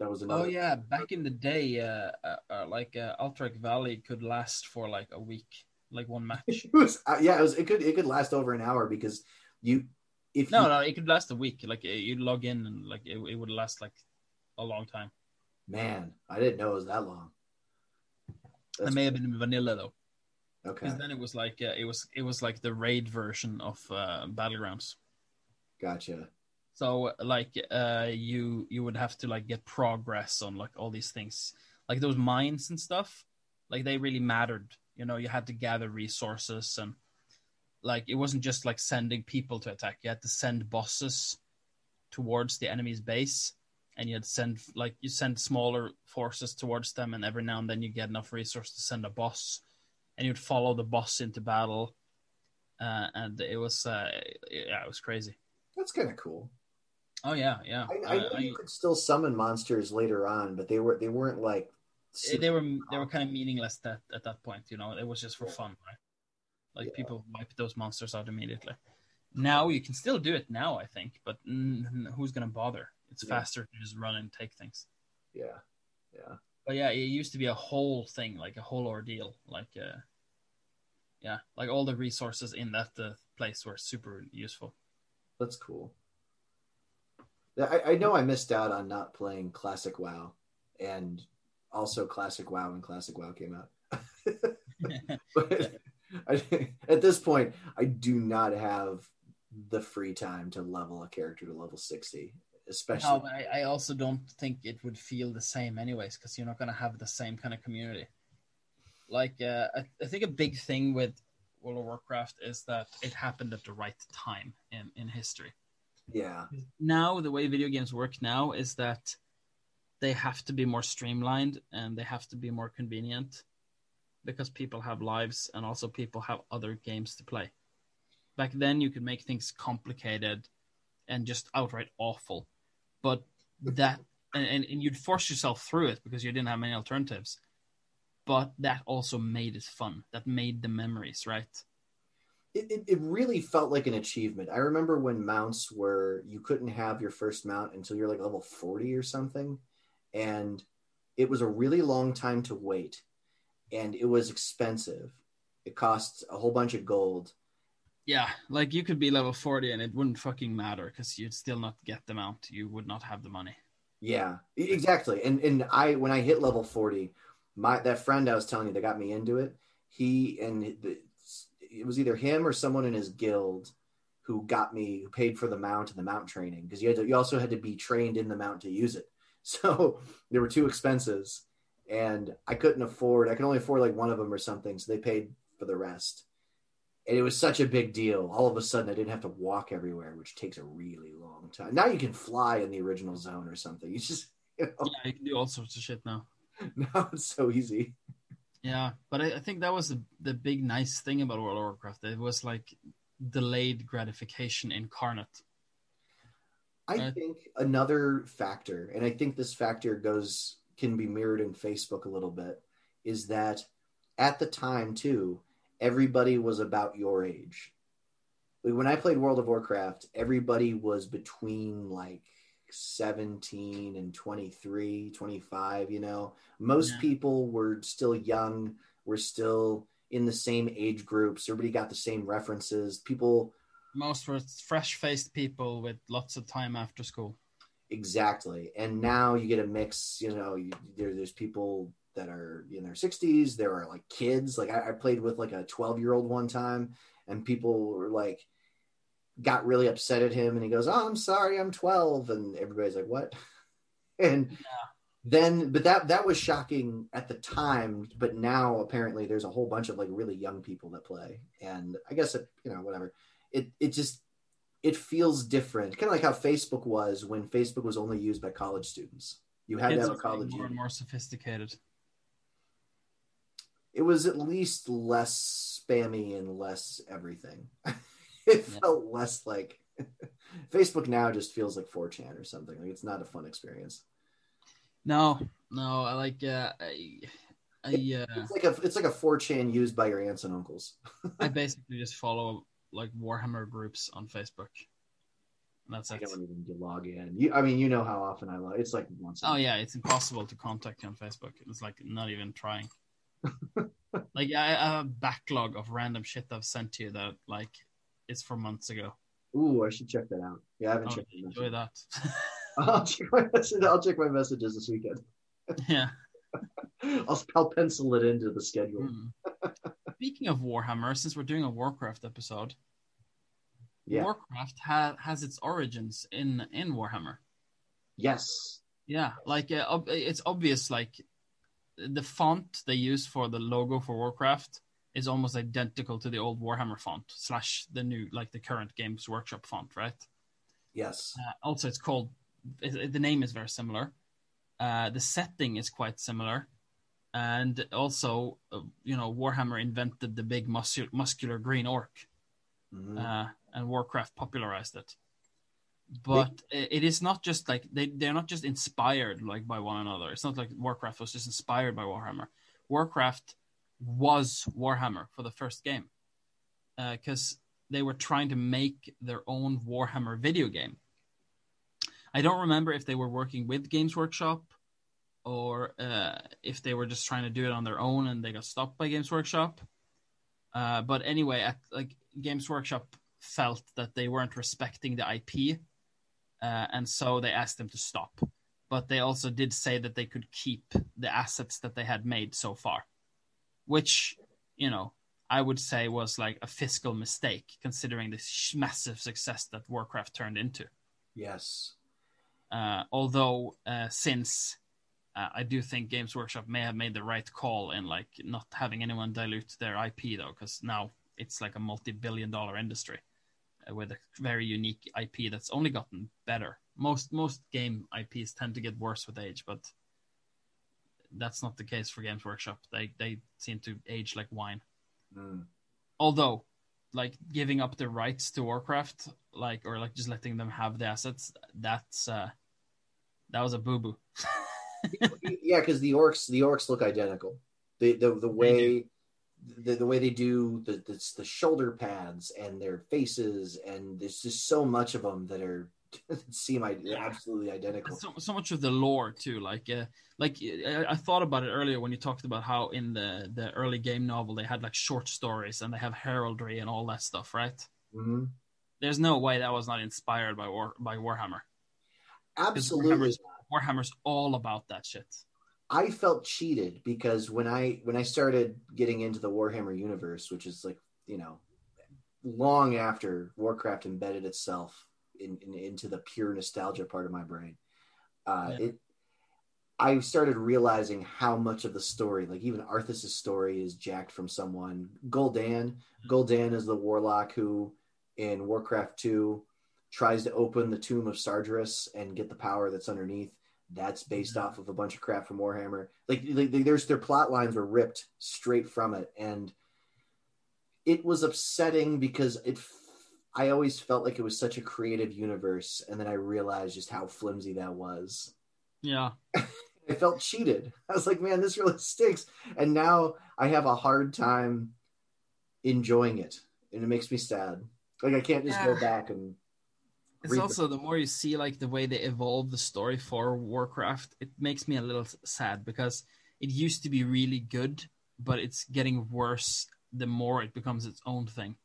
Speaker 2: That was another
Speaker 1: Oh yeah, back in the day, uh, uh, uh like uh, Alterac Valley could last for like a week, like one match.
Speaker 2: it was uh, yeah, it was it could it could last over an hour because you if
Speaker 1: no,
Speaker 2: you,
Speaker 1: no, it could last a week. Like you'd log in and like it, it would last like a long time.
Speaker 2: man, I didn't know it was that long.
Speaker 1: It may have been vanilla though,
Speaker 2: Okay,
Speaker 1: because then it was like uh, it was it was like the raid version of uh, Battlegrounds.
Speaker 2: gotcha.
Speaker 1: So like uh you you would have to like get progress on like all these things. Like those mines and stuff, like they really mattered. You know, you had to gather resources and like it wasn't just like sending people to attack. You had to send bosses towards the enemy's base and you had to send like you send smaller forces towards them and every now and then you get enough resources to send a boss and you'd follow the boss into battle. Uh, and it was uh yeah, it was crazy.
Speaker 2: That's kind of cool.
Speaker 1: Oh yeah, yeah.
Speaker 2: I, I know
Speaker 1: I-
Speaker 2: you could still summon monsters later on, but they were they weren't like
Speaker 1: They were they were kind of meaningless that at that point you know? It was just for fun right? Like
Speaker 2: Yeah.
Speaker 1: people wiped those monsters out immediately. Now you can still do it now i think but who's gonna bother? It's
Speaker 2: Yeah.
Speaker 1: faster to just run and take things.
Speaker 2: Yeah. Yeah.
Speaker 1: But yeah it used to be a whole thing like a whole ordeal like uh yeah like all the resources in that uh, place were super useful.
Speaker 2: That's cool. I, I know I missed out on not playing Classic WoW, and also Classic WoW when Classic WoW came out. but I, at this point, I do not have the free time to level a character to level sixty, especially.
Speaker 1: no, but I, I also don't think it would feel the same anyways because you're not gonna have the same kind of community like uh, I, I think a big thing with World of Warcraft is that it happened at the right time in, in history.
Speaker 2: yeah,
Speaker 1: Now, the way video games work now is that they have to be more streamlined and they have to be more convenient because people have lives and also people have other games to play. Back then, you could make things complicated and just outright awful, but that and, and, you'd force yourself through it because you didn't have many alternatives. But that also made it fun. That made the memories, right?
Speaker 2: it, it, it really felt like an achievement. I remember when mounts were you couldn't have your first mount until you're like level 40 or something. And it was a really long time to wait. and it was expensive. It costs a whole bunch of gold.
Speaker 1: Yeah, like you could be level 40 and it wouldn't fucking matter because you'd still not get the mount. You would not have the money.
Speaker 2: Yeah, exactly. And and I when I hit level forty, my that friend I was telling you that got me into it, he and the, it was either him or someone in his guild who got me who paid for the mount and the mount training because you had to you also had to be trained in the mount to use it. So there were two expenses, and I couldn't afford. I could only afford like one of them or something, so they paid for the rest. And it was such a big deal. All of a sudden, I didn't have to walk everywhere, which takes a really long time. Now you can fly in the original zone or something. You just you know,
Speaker 1: Yeah, you can do all sorts of shit now.
Speaker 2: now it's so easy.
Speaker 1: Yeah, but I, I think that was the the big nice thing about World of Warcraft. It was like delayed gratification incarnate.
Speaker 2: I think another factor, and I think this factor goes can be mirrored in Facebook a little bit, is that at the time too, everybody was about your age. Like, When I played World of Warcraft, everybody was between like 17 and 23, 25, you know. Most
Speaker 1: Yeah.
Speaker 2: people were still young, were still in the same age groups. Everybody got the same references. People
Speaker 1: Most were fresh faced people with lots of time after school.
Speaker 2: Exactly. And now you get a mix, you know, you, there, there's people that are in their 60s. There are like kids. Like I, I played with like a 12 year old one time, and people were like, got really upset at him. And he goes, Oh, I'm sorry, I'm 12. And everybody's like, What? And then, but that, that was shocking at the time. But now apparently there's a whole bunch of like really young people that play. And I guess it, you know, whatever. It, it just, it feels different. Kind of like how Facebook was when Facebook was only used by college students. You had to have a college.
Speaker 1: more and more sophisticated.
Speaker 2: It was at least less spammy and less everything. it
Speaker 1: Yeah.
Speaker 2: felt less like Facebook now just feels like 4chan or something. Like it's not a fun experience.
Speaker 1: No, no, I like uh, I, I uh,
Speaker 2: It's like a it's like a 4chan used by your aunts and uncles.
Speaker 1: I basically just follow like Warhammer groups on Facebook. And That's
Speaker 2: I
Speaker 1: it.
Speaker 2: don't even log in. You, I mean, you know how often I log. It's like once. a
Speaker 1: Oh yeah, it's impossible to contact you on Facebook. It's like not even trying. like I, I have a backlog of random shit I've sent to you that like it's from months ago.
Speaker 2: Ooh, I should check that out. Yeah, I haven't
Speaker 1: oh,
Speaker 2: checked.
Speaker 1: Enjoy that.
Speaker 2: I'll check my message. I'll check my messages this weekend.
Speaker 1: yeah.
Speaker 2: I'll, I'll pencil it into the schedule.
Speaker 1: Hmm. Speaking of Warhammer, since we're doing a Warcraft episode,
Speaker 2: Yeah.
Speaker 1: Warcraft ha- has its origins in in Warhammer.
Speaker 2: Yes.
Speaker 1: Yeah, like uh, ob- it's obvious. Like the font they use for the logo for Warcraft is almost identical to the old Warhammer font slash the new, like the current Games Workshop font, right?
Speaker 2: Yes.
Speaker 1: Uh, also, it's called. It, it- the name is very similar. Uh, the setting is quite similar, and also, uh, you know, Warhammer invented the big muscu- muscular green orc,
Speaker 2: Mhm.
Speaker 1: uh, and Warcraft popularized it. But it, it is not just like they they're not just inspired like by one another. It's not like Warcraft was just inspired by Warhammer. Warcraft was Warhammer for the first game because they were trying to make their own Warhammer video game. I don't remember if they were working with Games Workshop or uh, if they were just trying to do it on their own and they got stopped by Games Workshop. Uh, but anyway, at, like Games Workshop felt that they weren't respecting the IP, uh, and so they asked them to stop. But they also did say that they could keep the assets that they had made so far, which you know I would say was like a fiscal mistake considering the sh- massive success that Warcraft turned into.
Speaker 2: Yes.
Speaker 1: Uh, although uh, since uh, I do think Games Workshop may have made the right call in like not having anyone dilute their IP though, because now it's like a multi-billion-dollar industry uh, with a very unique IP that's only gotten better. Most most game IPs tend to get worse with age, but that's not the case for Games Workshop. They they seem to age like wine.
Speaker 2: Mm.
Speaker 1: Although, like giving up the rights to Warcraft, like or like just letting them have the assets, that's uh that was a boo boo.
Speaker 2: yeah, because the orcs the orcs look identical. The the the way the, the way they do the, the the shoulder pads and their faces and there's just so much of them that are seem absolutely identical.
Speaker 1: So, so much of the lore too, like uh, like I, I, thought about it earlier when you talked about how in the the early game novel they had like short stories and they have heraldry and all that stuff, right?
Speaker 2: Mm-hmm.
Speaker 1: There's no way that was not inspired by War by Warhammer.
Speaker 2: Absolutely,
Speaker 1: Warhammer's, all about that shit.
Speaker 2: I felt cheated because when I when I started getting into the Warhammer universe, which is like you know long after Warcraft embedded itself in, in, into the pure nostalgia part of my brain. Uh, yeah. It, I started realizing how much of the story, like even Arthas's story, is jacked from someone. Gul'dan, Gul'dan is the warlock who, in Warcraft Two, tries to open the tomb of Sargeras and get the power that's underneath. That's based mm-hmm. off of a bunch of crap from Warhammer. Like, like there's their plot lines were ripped straight from it, and it was upsetting because it I always felt like it was such a creative universe, and then I realized just how flimsy that was.
Speaker 1: Yeah.
Speaker 2: I felt cheated. I was like, man, this really stinks. And now I have a hard time enjoying it. And it makes me sad. Like I can't just yeah. go back and
Speaker 1: it's also the... more you see like the way they evolve the story for Warcraft, it makes me a little sad because it used to be really good, but it's getting worse the more it becomes its own thing.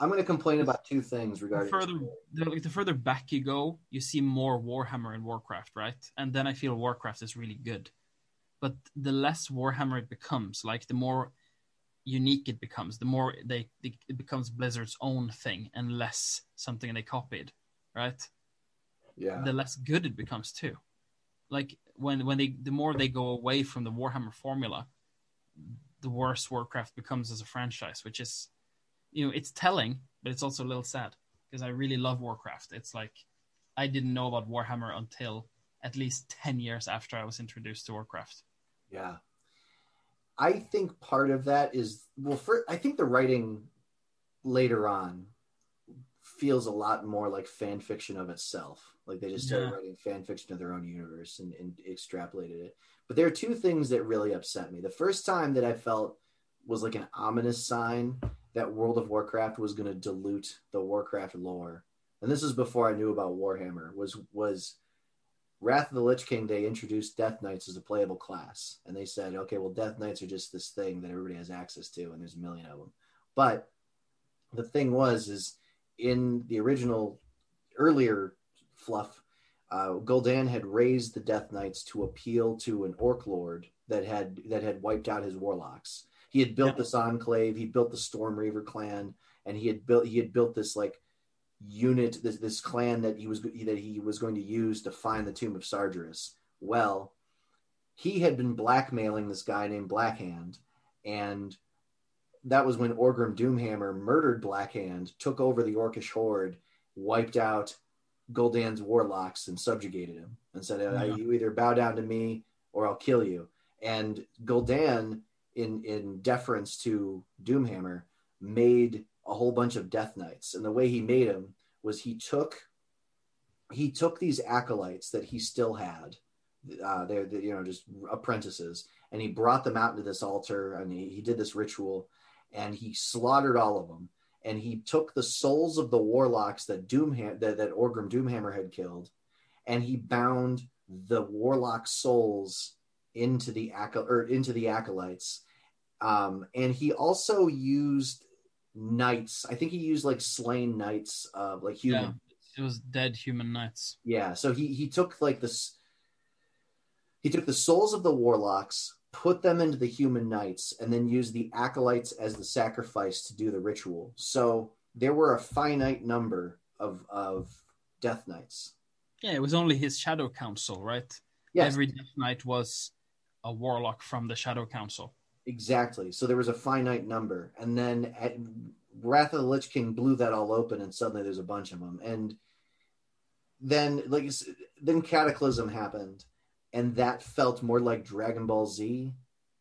Speaker 2: I'm going to complain about two things regarding
Speaker 1: the further the, like the further back you go, you see more Warhammer and Warcraft, right? And then I feel Warcraft is really good. But the less Warhammer it becomes, like the more unique it becomes, the more they, they it becomes Blizzard's own thing and less something they copied, right?
Speaker 2: Yeah.
Speaker 1: The less good it becomes too. Like when when they the more they go away from the Warhammer formula, the worse Warcraft becomes as a franchise, which is you know it's telling, but it's also a little sad because I really love Warcraft. It's like I didn't know about Warhammer until at least ten years after I was introduced to Warcraft.
Speaker 2: Yeah, I think part of that is well, for I think the writing later on feels a lot more like fan fiction of itself. Like they just started yeah. writing fan fiction of their own universe and, and extrapolated it. But there are two things that really upset me. The first time that I felt was like an ominous sign that World of Warcraft was going to dilute the Warcraft lore, and this is before I knew about Warhammer. Was was Wrath of the Lich King? They introduced Death Knights as a playable class, and they said, okay, well, Death Knights are just this thing that everybody has access to, and there's a million of them. But the thing was, is in the original earlier fluff, uh, Gul'dan had raised the Death Knights to appeal to an Orc Lord that had that had wiped out his warlocks. He had built this enclave he built the storm reaver clan and he had built he had built this like unit this this clan that he was that he was going to use to find the tomb of sargeras. Well he had been blackmailing this guy named blackhand and that was when orgrim doomhammer murdered blackhand took over the orcish horde wiped out Gul'dan's warlocks and subjugated him and said, yeah. "You either bow down to me or I'll kill you." And Gul'dan in in deference to Doomhammer, made a whole bunch of Death Knights, and the way he made them was he took he took these acolytes that he still had, uh, they're, they're you know just apprentices, and he brought them out into this altar, and he, he did this ritual, and he slaughtered all of them, and he took the souls of the warlocks that Doomham that, that Orgrim Doomhammer had killed, and he bound the warlock souls into the or into the acolytes um, and he also used knights. I think he used like slain knights of like human. Yeah,
Speaker 1: it was dead human knights.
Speaker 2: Yeah, so he he took like this. He took the souls of the warlocks, put them into the human knights, and then use the acolytes as the sacrifice to do the ritual. So there were a finite number of of death knights.
Speaker 1: Yeah, it was only his shadow council, right? Yes. Every death knight was a warlock from the shadow council.
Speaker 2: Exactly. So there was a finite number, and then at Wrath of the Lich King blew that all open, and suddenly there's a bunch of them. And then, like, then Cataclysm happened, and that felt more like Dragon Ball Z,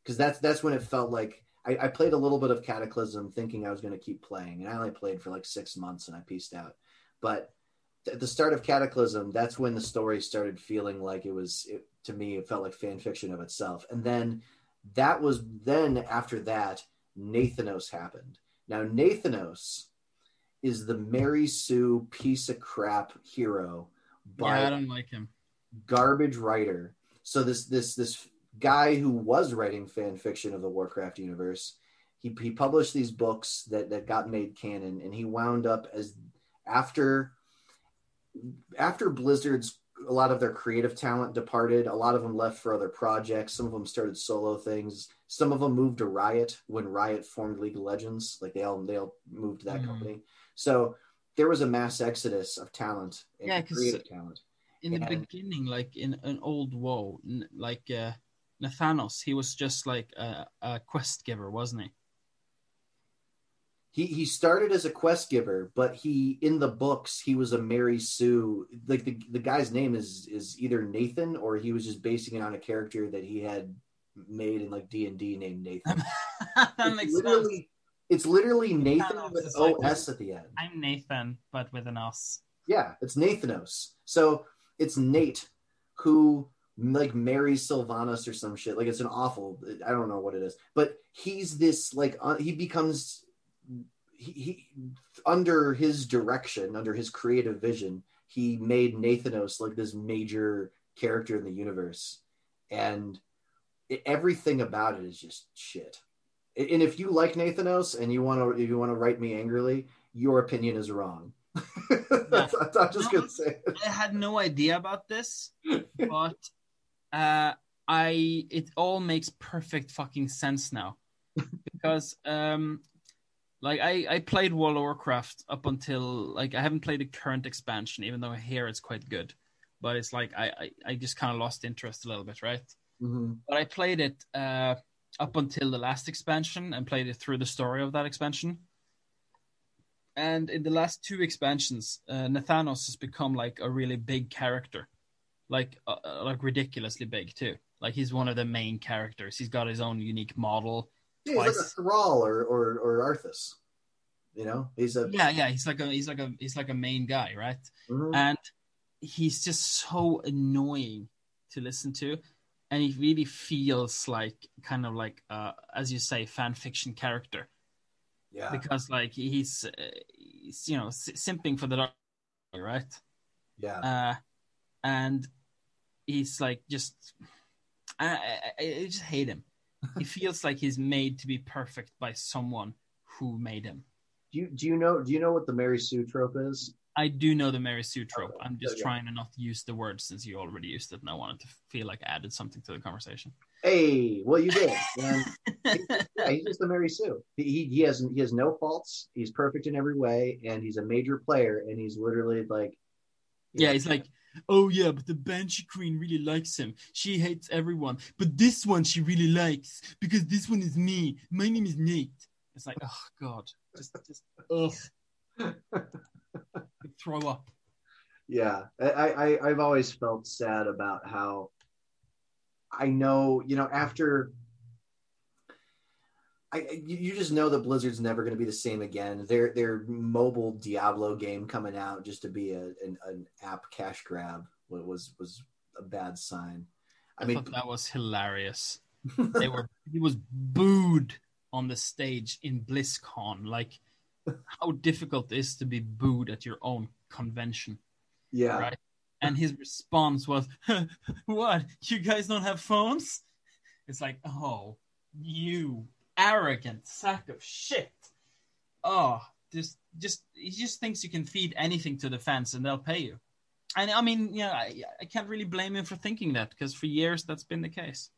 Speaker 2: because that's that's when it felt like I, I played a little bit of Cataclysm, thinking I was going to keep playing, and I only played for like six months, and I pieced out. But at the start of Cataclysm, that's when the story started feeling like it was. It, to me, it felt like fan fiction of itself, and then that was then after that Nathanos happened. Now Nathanos is the Mary Sue piece of crap hero by
Speaker 1: Yeah, I don't like him.
Speaker 2: garbage writer. So this this this guy who was writing fan fiction of the Warcraft universe, he he published these books that that got made canon, and he wound up as after after Blizzard's a lot of their creative talent departed. A lot of them left for other projects. Some of them started solo things. Some of them moved to Riot when Riot formed League of Legends. Like they all they all moved to that
Speaker 1: Hmm.
Speaker 2: company. So there was a mass exodus of talent and
Speaker 1: Yeah,
Speaker 2: creative talent.
Speaker 1: In the beginning, like in an old WoW, like uh, Nathanos, he was just like a, a quest giver, wasn't he?
Speaker 2: He he started as a quest giver, but he in the books he was a Mary Sue. Like the the guy's name is is either Nathan or he was just basing it on a character that he had made in like D and D named Nathan.
Speaker 1: that
Speaker 2: it's
Speaker 1: makes sense.
Speaker 2: literally it's literally Nathan with
Speaker 1: like-
Speaker 2: OS at the end.
Speaker 1: I'm Nathan, but with an us.
Speaker 2: Yeah, it's Nathanos. So it's Nate who like marries Sylvanas or some shit. Like it's an awful. I don't know what it is, but he's this like uh, he becomes he, he under his direction, under his creative vision, he made Nathanos like this major character in the universe, and it, everything about it is just shit. And if you like Nathanos and you want to, if you want to write me angrily, your opinion is wrong. That's- I'm just
Speaker 1: No,
Speaker 2: gonna say. it.
Speaker 1: I had no idea about this, but uh, I it all makes perfect fucking sense now because um, like I I played World of Warcraft up until like I haven't played the current expansion, even though I hear it's quite good, but it's like I I, I just kind of lost interest a little bit, right?
Speaker 2: Mhm.
Speaker 1: But I played it uh, up until the last expansion and played it through the story of that expansion. And in the last two expansions, uh, Nathanos has become like a really big character, like uh, uh, like ridiculously big too. Like he's one of the main characters. He's got his own unique model.
Speaker 2: Yeah, he's like a Thrall or or or Arthas. You know, he's a
Speaker 1: Yeah, yeah. He's like a he's like a he's like a main guy, right?
Speaker 2: Mhm.
Speaker 1: and he's just so annoying to listen to and he really feels like kind of like uh as you say fan fiction character
Speaker 2: yeah,
Speaker 1: because like he's, uh, he's you know simping for the dark right
Speaker 2: yeah,
Speaker 1: uh and he's like just I, I, I just hate him he feels like he's made to be perfect by someone who made him
Speaker 2: do you do you know do you know what the Mary Sue trope is?
Speaker 1: I do know the Mary Sue trope.
Speaker 2: Okay.
Speaker 1: I'm just
Speaker 2: Okay.
Speaker 1: trying to not use the word since you already used it, and I wanted to feel like I added something to the conversation.
Speaker 2: Hey, well, you did. And yeah, he's just a Mary Sue. He, he he has he has no faults. He's perfect in every way, and he's a major player. And he's literally like,
Speaker 1: Yeah, he's like, oh yeah, but the Banshee Queen really likes him. She hates everyone, but this one she really likes because this one is me. My name is Nate. It's like, oh god, just just ugh, throw up.
Speaker 2: yeah. I, I I've always felt sad about how I know you know after. I, you just know that Blizzard's never going to be the same again. Their their mobile Diablo game coming out just to be a, an, an app cash grab was was a bad sign.
Speaker 1: I,
Speaker 2: I mean,
Speaker 1: that was hilarious. They were he was booed on the stage in BlizzCon. Like how difficult it is to be booed at your own convention.
Speaker 2: yeah,
Speaker 1: right? And his response was, "What? You guys don't have phones?" It's like, "Oh, you arrogant sack of shit!" Oh, just, just he just thinks you can feed anything to the fans and they'll pay you. And I mean, yeah, I, I can't really blame him for thinking that because for years that's been the case.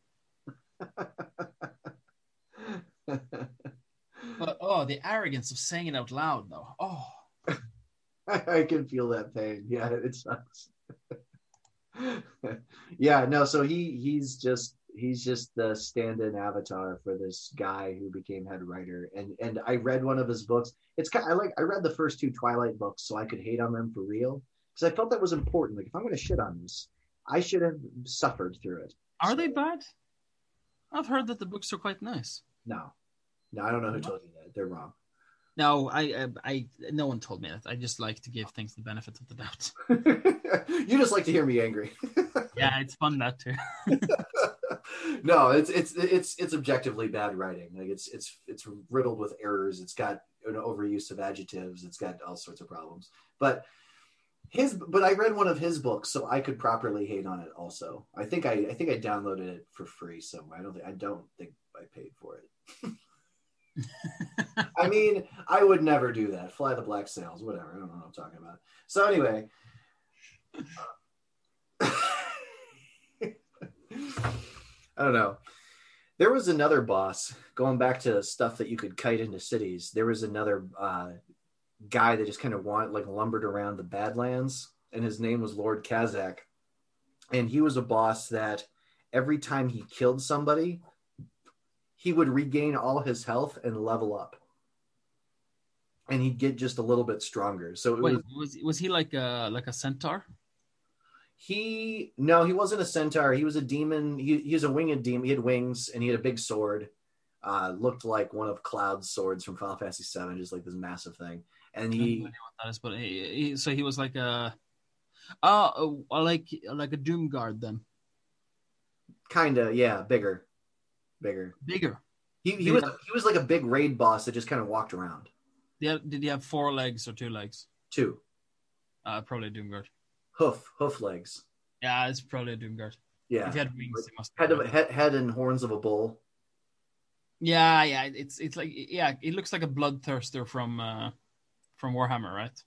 Speaker 1: But oh, the arrogance of saying it out loud, though. Oh,
Speaker 2: I can feel that pain. Yeah, it sucks. yeah, no. So he he's just he's just the stand-in avatar for this guy who became head writer. And and I read one of his books. It's kind. I like. I read the first two Twilight books so I could hate on them for real because I felt that was important. Like if I'm going to shit on this, I should have suffered through it.
Speaker 1: are they bad? I've heard that the books are quite nice.
Speaker 2: No, no, I don't know who told you that. They're wrong.
Speaker 1: No, I, I, I, no one told me that. I just like to give things the benefit of the doubt.
Speaker 2: you just like to hear me angry.
Speaker 1: Yeah, it's fun that too.
Speaker 2: no, it's it's it's it's objectively bad writing. Like it's it's it's riddled with errors. It's got an overuse of adjectives. It's got all sorts of problems. But his but I read one of his books, so I could properly hate on it. Also, I think I I think I downloaded it for free somewhere. I don't think I don't think I paid for it. I mean, I would never do that. Fly the black sails, whatever. I don't know what I'm talking about. So anyway. I don't know. There was another boss going back to stuff that you could kite into cities. There was another uh, guy that just kind of want like lumbered around the Badlands, and his name was Lord Kazzak. And he was a boss that every time he killed somebody, he would regain all his health and level up. And he'd get just a little bit stronger. So it
Speaker 1: Wait,
Speaker 2: was
Speaker 1: was was he like a like a centaur?
Speaker 2: he no, he wasn't a centaur. He was a demon. He, he was a winged demon. He had wings and he had a big sword. Uh, looked like one of Cloud's swords from Final Fantasy VII, just like this massive thing. And
Speaker 1: I have no
Speaker 2: he
Speaker 1: idea what that is, but he, he, so he was like a, oh, uh, like like a doom guard then,
Speaker 2: kind of yeah, bigger, bigger.
Speaker 1: bigger.
Speaker 2: He he was he was like a big raid boss that just kind of walked around.
Speaker 1: Did he have, did he have four legs or two legs?
Speaker 2: Two
Speaker 1: Uh, probably a doom guard.
Speaker 2: hoof hoof legs.
Speaker 1: Yeah, it's probably a doom guard.
Speaker 2: Yeah,
Speaker 1: If he had wings, it must.
Speaker 2: head of head, head and horns of a bull.
Speaker 1: Yeah, yeah. It's it's like yeah, it looks like a bloodthirster from uh from Warhammer, right?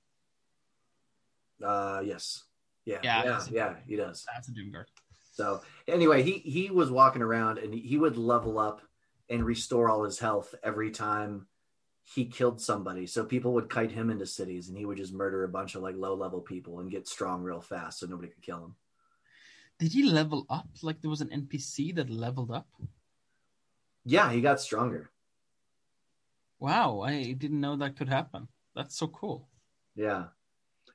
Speaker 2: Uh, yes, yeah,
Speaker 1: Yeah,
Speaker 2: yeah, yeah, he does.
Speaker 1: That's a doom guard.
Speaker 2: So anyway, he he was walking around and he would level up and restore all his health every time he killed somebody. So people would kite him into cities and he would just murder a bunch of like low level people and get strong real fast so nobody could kill him.
Speaker 1: Did he level up? Like there was an NPC that leveled up?
Speaker 2: Yeah, he got stronger.
Speaker 1: Wow, I didn't know that could happen. That's so cool.
Speaker 2: Yeah.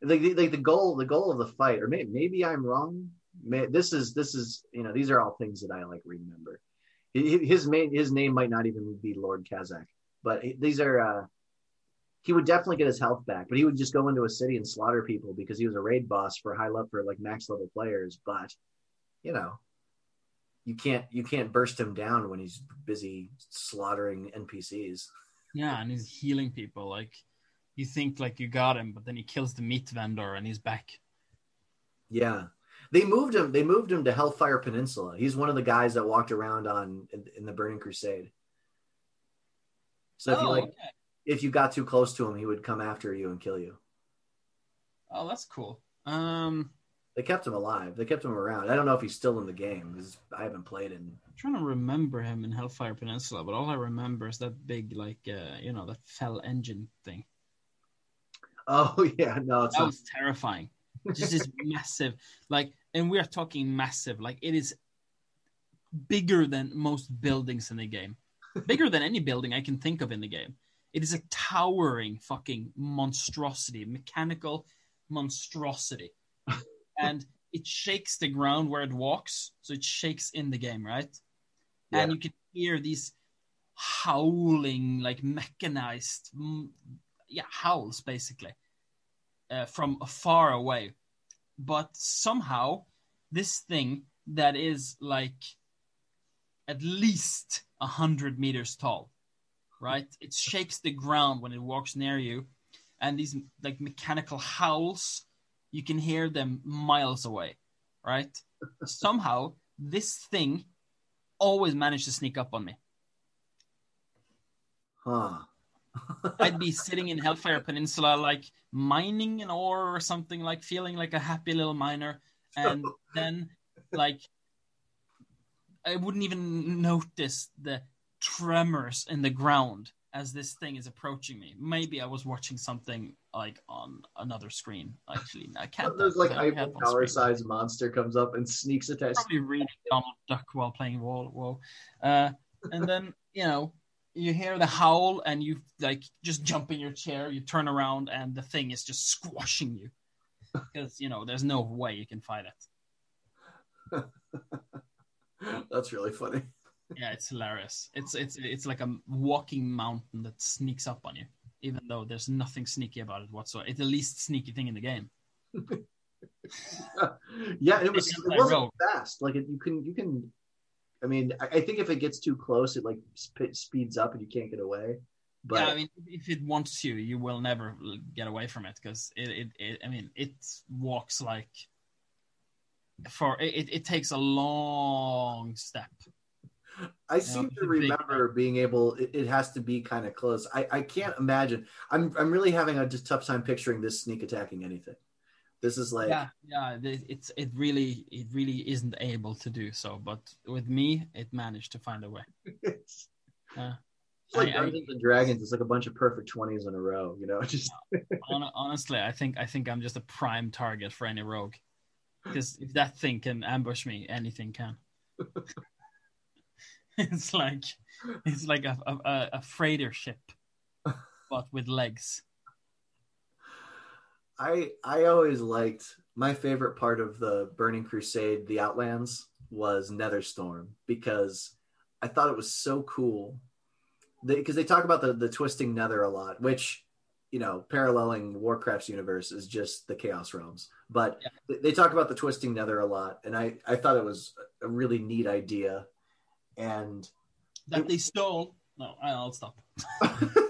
Speaker 2: Like the, like the goal the goal of the fight or maybe, maybe I'm wrong. This is this is you know these are all things that I like remember. His main his name might not even be Lord Kazzak, but these are uh he would definitely get his health back, but he would just go into a city and slaughter people because he was a raid boss for high level for like max level players. But you know, you can't you can't burst him down when he's busy slaughtering NPCs.
Speaker 1: Yeah, and he's healing people. Like you think like you got him, but then he kills the meat vendor and he's back.
Speaker 2: Yeah, they moved him. They moved him to Hellfire Peninsula. He's one of the guys that walked around on in, in the Burning Crusade. So if you
Speaker 1: oh,
Speaker 2: like,
Speaker 1: okay.
Speaker 2: if you got too close to him, he would come after you and kill you.
Speaker 1: oh, that's cool. Um,
Speaker 2: They kept him alive. They kept him around. I don't know if he's still in the game because I haven't played in.
Speaker 1: I'm trying to remember him in Hellfire Peninsula, but all I remember is that big, like, uh, you know, that fell engine thing.
Speaker 2: Oh yeah, no, it's
Speaker 1: That
Speaker 2: not.
Speaker 1: was terrifying. Just this massive, like, and we are talking massive. Like, it is bigger than most buildings in the game, bigger than any building I can think of in the game. It is a towering fucking monstrosity, mechanical monstrosity, and it shakes the ground where it walks, so it shakes in the game, right? And you can hear these howling, like mechanized, yeah, howls basically uh, from far away. But somehow, this thing that is like at least a hundred meters tall, right? It shakes the ground when it walks near you, and these like mechanical howls, you can hear them miles away, right? Somehow, this thing always managed to sneak up on me.
Speaker 2: Huh.
Speaker 1: I'd be sitting in Hellfire Peninsula, like mining an ore or something, like feeling like a happy little miner, and then like I wouldn't even notice the tremors in the ground as this thing is approaching me. Maybe I was watching something like on another screen. Actually, I can't.
Speaker 2: There's like
Speaker 1: a I have
Speaker 2: Eiffel
Speaker 1: on
Speaker 2: Tower
Speaker 1: screen.
Speaker 2: sized monster comes up and sneaks attack.
Speaker 1: Probably reading Donald Duck while playing WoW. Whoa, uh, and then you know you hear the howl and you like just jump in your chair. You turn around and the thing is just squashing you because you know there's no way you can fight it.
Speaker 2: That's really funny.
Speaker 1: Yeah, it's hilarious. It's it's it's like a walking mountain that sneaks up on you, even though there's nothing sneaky about it whatsoever. It's the least sneaky thing in the game.
Speaker 2: yeah, it was. It wasn't fast. Like it, you can, you can. I mean, I, I think if it gets too close, it like sp- speeds up and you can't get away. But
Speaker 1: yeah, I mean, if it wants you, you will never get away from it because it, it, it, I mean, it walks like for it. It takes a long step.
Speaker 2: I seem to remember being able. It, it has to be kind of close. I, I can't imagine. I'm I'm really having a just tough time picturing this sneak attacking anything. This is like
Speaker 1: yeah, yeah. It's it really it really isn't able to do so, but with me, it managed to find a way.
Speaker 2: it's,
Speaker 1: Yeah.
Speaker 2: it's like
Speaker 1: I- I-
Speaker 2: and Dragons. It's like a bunch of perfect twenties in a row. You know, just
Speaker 1: Hon- honestly, I think I think I'm just a prime target for any rogue. Because if that thing can ambush me, anything can. it's like it's like a, a- a freighter ship, but with legs.
Speaker 2: I I always liked my favorite part of the Burning Crusade, the Outlands, was Netherstorm because I thought it was so cool. Because they, talk about the the twisting Nether a lot, which you know, paralleling Warcraft's universe is just the Chaos Realms. But
Speaker 1: Yeah.
Speaker 2: they, they talk about the twisting Nether a lot, and I I thought it was a really neat idea. And
Speaker 1: That they stole. No, I'll stop.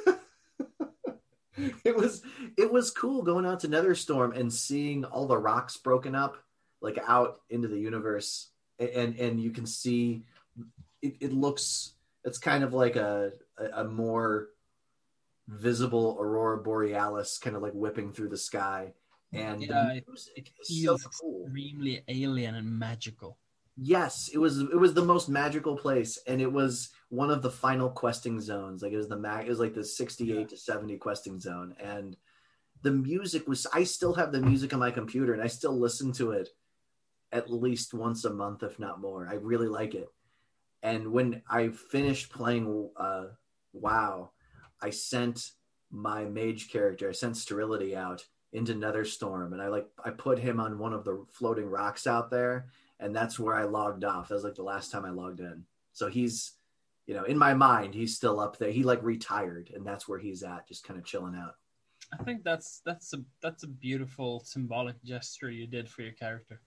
Speaker 2: it was it was cool going out to Netherstorm and seeing all the rocks broken up like out into the universe. And and you can see it, it looks it's kind of like a, a a more visible aurora borealis kind of like whipping through the sky. And
Speaker 1: Yeah, it- It
Speaker 2: is so cool.
Speaker 1: extremely alien and magical.
Speaker 2: Yes, it was it was the most magical place, and it was one of the final questing zones. Like it was the mag, it was like the sixty eight to seventy questing zone, and the music was. I still have the music on my computer, and I still listen to it at least once a month, if not more. I really like it. And when I finished playing uh, WoW, I sent my mage character, I sent Sterility out into Netherstorm, and I like I put him on one of the floating rocks out there and that's where I logged off. That was like the last time I logged in. So he's, you know, in my mind, he's still up there. He like retired, and that's where he's at, just kind of chilling out.
Speaker 1: I think that's that's a that's a beautiful symbolic gesture you did for your character.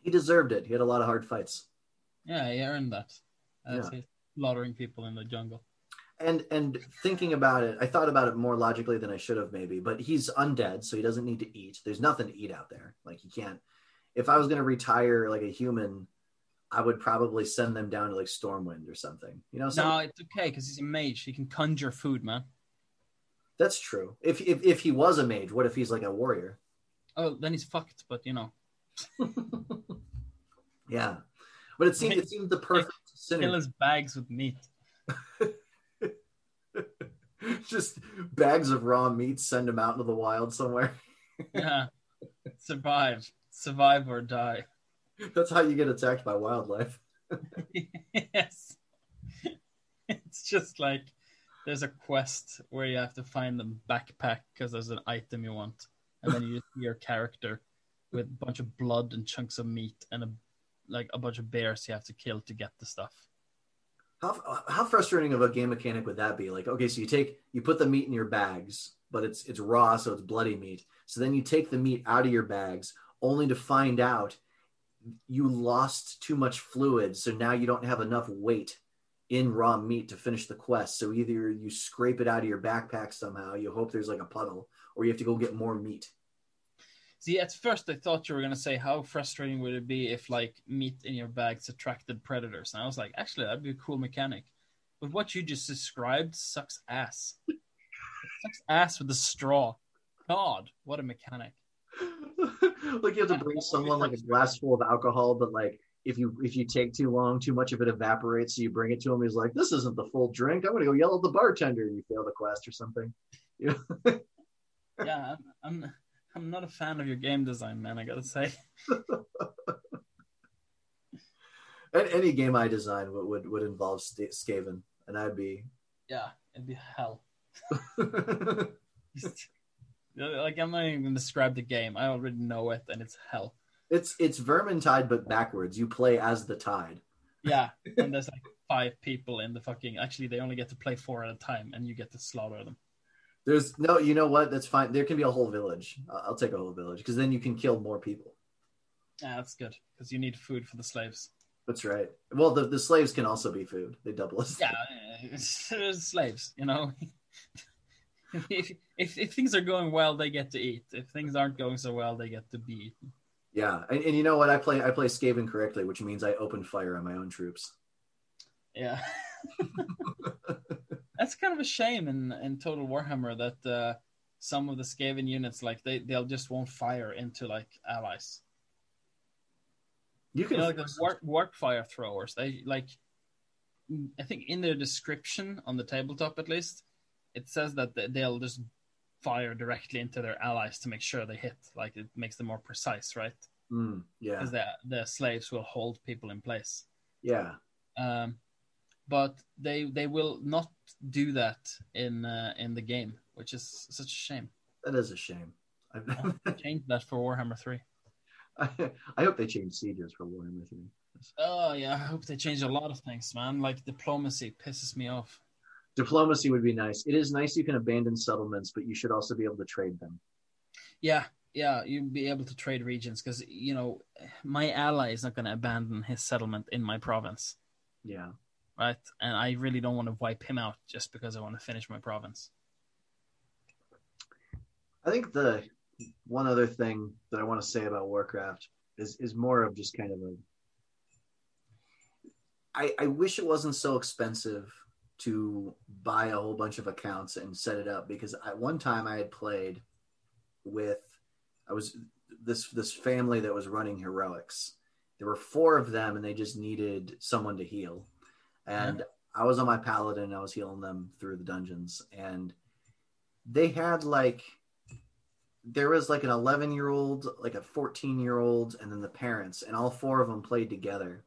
Speaker 2: He deserved it. He had a lot of hard fights,
Speaker 1: Yeah, he earned that. As
Speaker 2: Yeah.
Speaker 1: slaughtering people in the jungle.
Speaker 2: and and thinking about it, I thought about it more logically than I should have, maybe. But he's undead, so he doesn't need to eat. There's nothing to eat out there. Like he can't. If I was going to retire like a human, I would probably send them down to like Stormwind or something. You know,
Speaker 1: No, it's okay because he's a mage. He can conjure food, man.
Speaker 2: that's true. If, if if he was a mage, what if he's like a warrior?
Speaker 1: Oh, then he's fucked. But you know,
Speaker 2: Yeah, but it seemed it seemed the perfect
Speaker 1: fill his bags with meat.
Speaker 2: Just bags of raw meat, send them out into the wild somewhere.
Speaker 1: Yeah, survive, survive or die.
Speaker 2: That's how you get attacked by wildlife.
Speaker 1: yes, it's just like there's a quest where you have to find the backpack because there's an item you want, and then you see your character with a bunch of blood and chunks of meat and a like a bunch of bears you have to kill to get the stuff.
Speaker 2: How how frustrating of a game mechanic would that be? Like, okay, so you take you put the meat in your bags, but it's it's raw, so it's bloody meat. So then you take the meat out of your bags, only to find out you lost too much fluid, so now you don't have enough weight in raw meat to finish the quest. So either you scrape it out of your backpack somehow, you hope there's like a puddle, or you have to go get more meat.
Speaker 1: See, at first I thought you were gonna say how frustrating would it be if like meat in your bags attracted predators, and I was like, actually, that'd be a cool mechanic. But what you just described sucks ass. Sucks ass with a straw. God, what a mechanic!
Speaker 2: like you have to bring someone like a glass full of alcohol, but like if you if you take too long, too much of it evaporates. So you bring it to him. He's like, "This isn't the full drink. I'm gonna go yell at the bartender." And you fail the quest or something. You know?
Speaker 1: Yeah, I'm, I'm I'm not a fan of your game design, man. I gotta say.
Speaker 2: And any game I design would would, would involve St- Skaven, and I'd be.
Speaker 1: Yeah, it'd be hell. Like I'm not even gonna describe the game. I already know it, and it's hell.
Speaker 2: it's it's Vermintide, but backwards. You play as the Tide.
Speaker 1: Yeah, and there's like five people in the fucking. Actually, they only get to play four at a time, and you get to slaughter them.
Speaker 2: There's no, you know what? That's fine. There can be a whole village. Uh, I'll take a whole village because then you can kill more people.
Speaker 1: Yeah, that's good because you need food for the slaves.
Speaker 2: That's right. Well, the, the slaves can also be food. They double as
Speaker 1: Yeah, slaves, you know. if, if if things are going well, they get to eat. If things aren't going so well, they get to be eaten.
Speaker 2: Yeah, and, and you know what? I play I play Skaven correctly, which means I open fire on my own troops.
Speaker 1: Yeah. That's kind of a shame in in Total Warhammer that uh, some of the Skaven units like they they'll just won't fire into like allies.
Speaker 2: You
Speaker 1: You
Speaker 2: can
Speaker 1: know, like the warp, warp fire throwers. They like I think in their description on the tabletop at least, it says that they- they'll just fire directly into their allies to make sure they hit. Like it makes them more precise, right?
Speaker 2: Mm, yeah,
Speaker 1: Because the the slaves will hold people in place.
Speaker 2: yeah.
Speaker 1: Um, but they they will not do that in uh, in the game, which is such a shame.
Speaker 2: That is a shame. I,
Speaker 1: Change that for Warhammer Three.
Speaker 2: I, I hope they change sieges for Warhammer 3.
Speaker 1: Oh yeah, I hope they change a lot of things, man. Like diplomacy pisses me off.
Speaker 2: Diplomacy would be nice. It is nice you can abandon settlements, but you should also be able to trade them.
Speaker 1: Yeah, yeah, you'd be able to trade regions because you know my ally is not going to abandon his settlement in my province,
Speaker 2: Yeah.
Speaker 1: right? And I really don't want to wipe him out just because I want to finish my province.
Speaker 2: I think the one other thing that I want to say about Warcraft is is more of just kind of a. I, I wish it wasn't so expensive to buy a whole bunch of accounts and set it up because at one time I had played with I was this this family that was running heroics. There were four of them and they just needed someone to heal. And I was on my paladin, I was healing them through the dungeons and they had like there was like an 11 year old like a 14 year old and then the parents and all four of them played together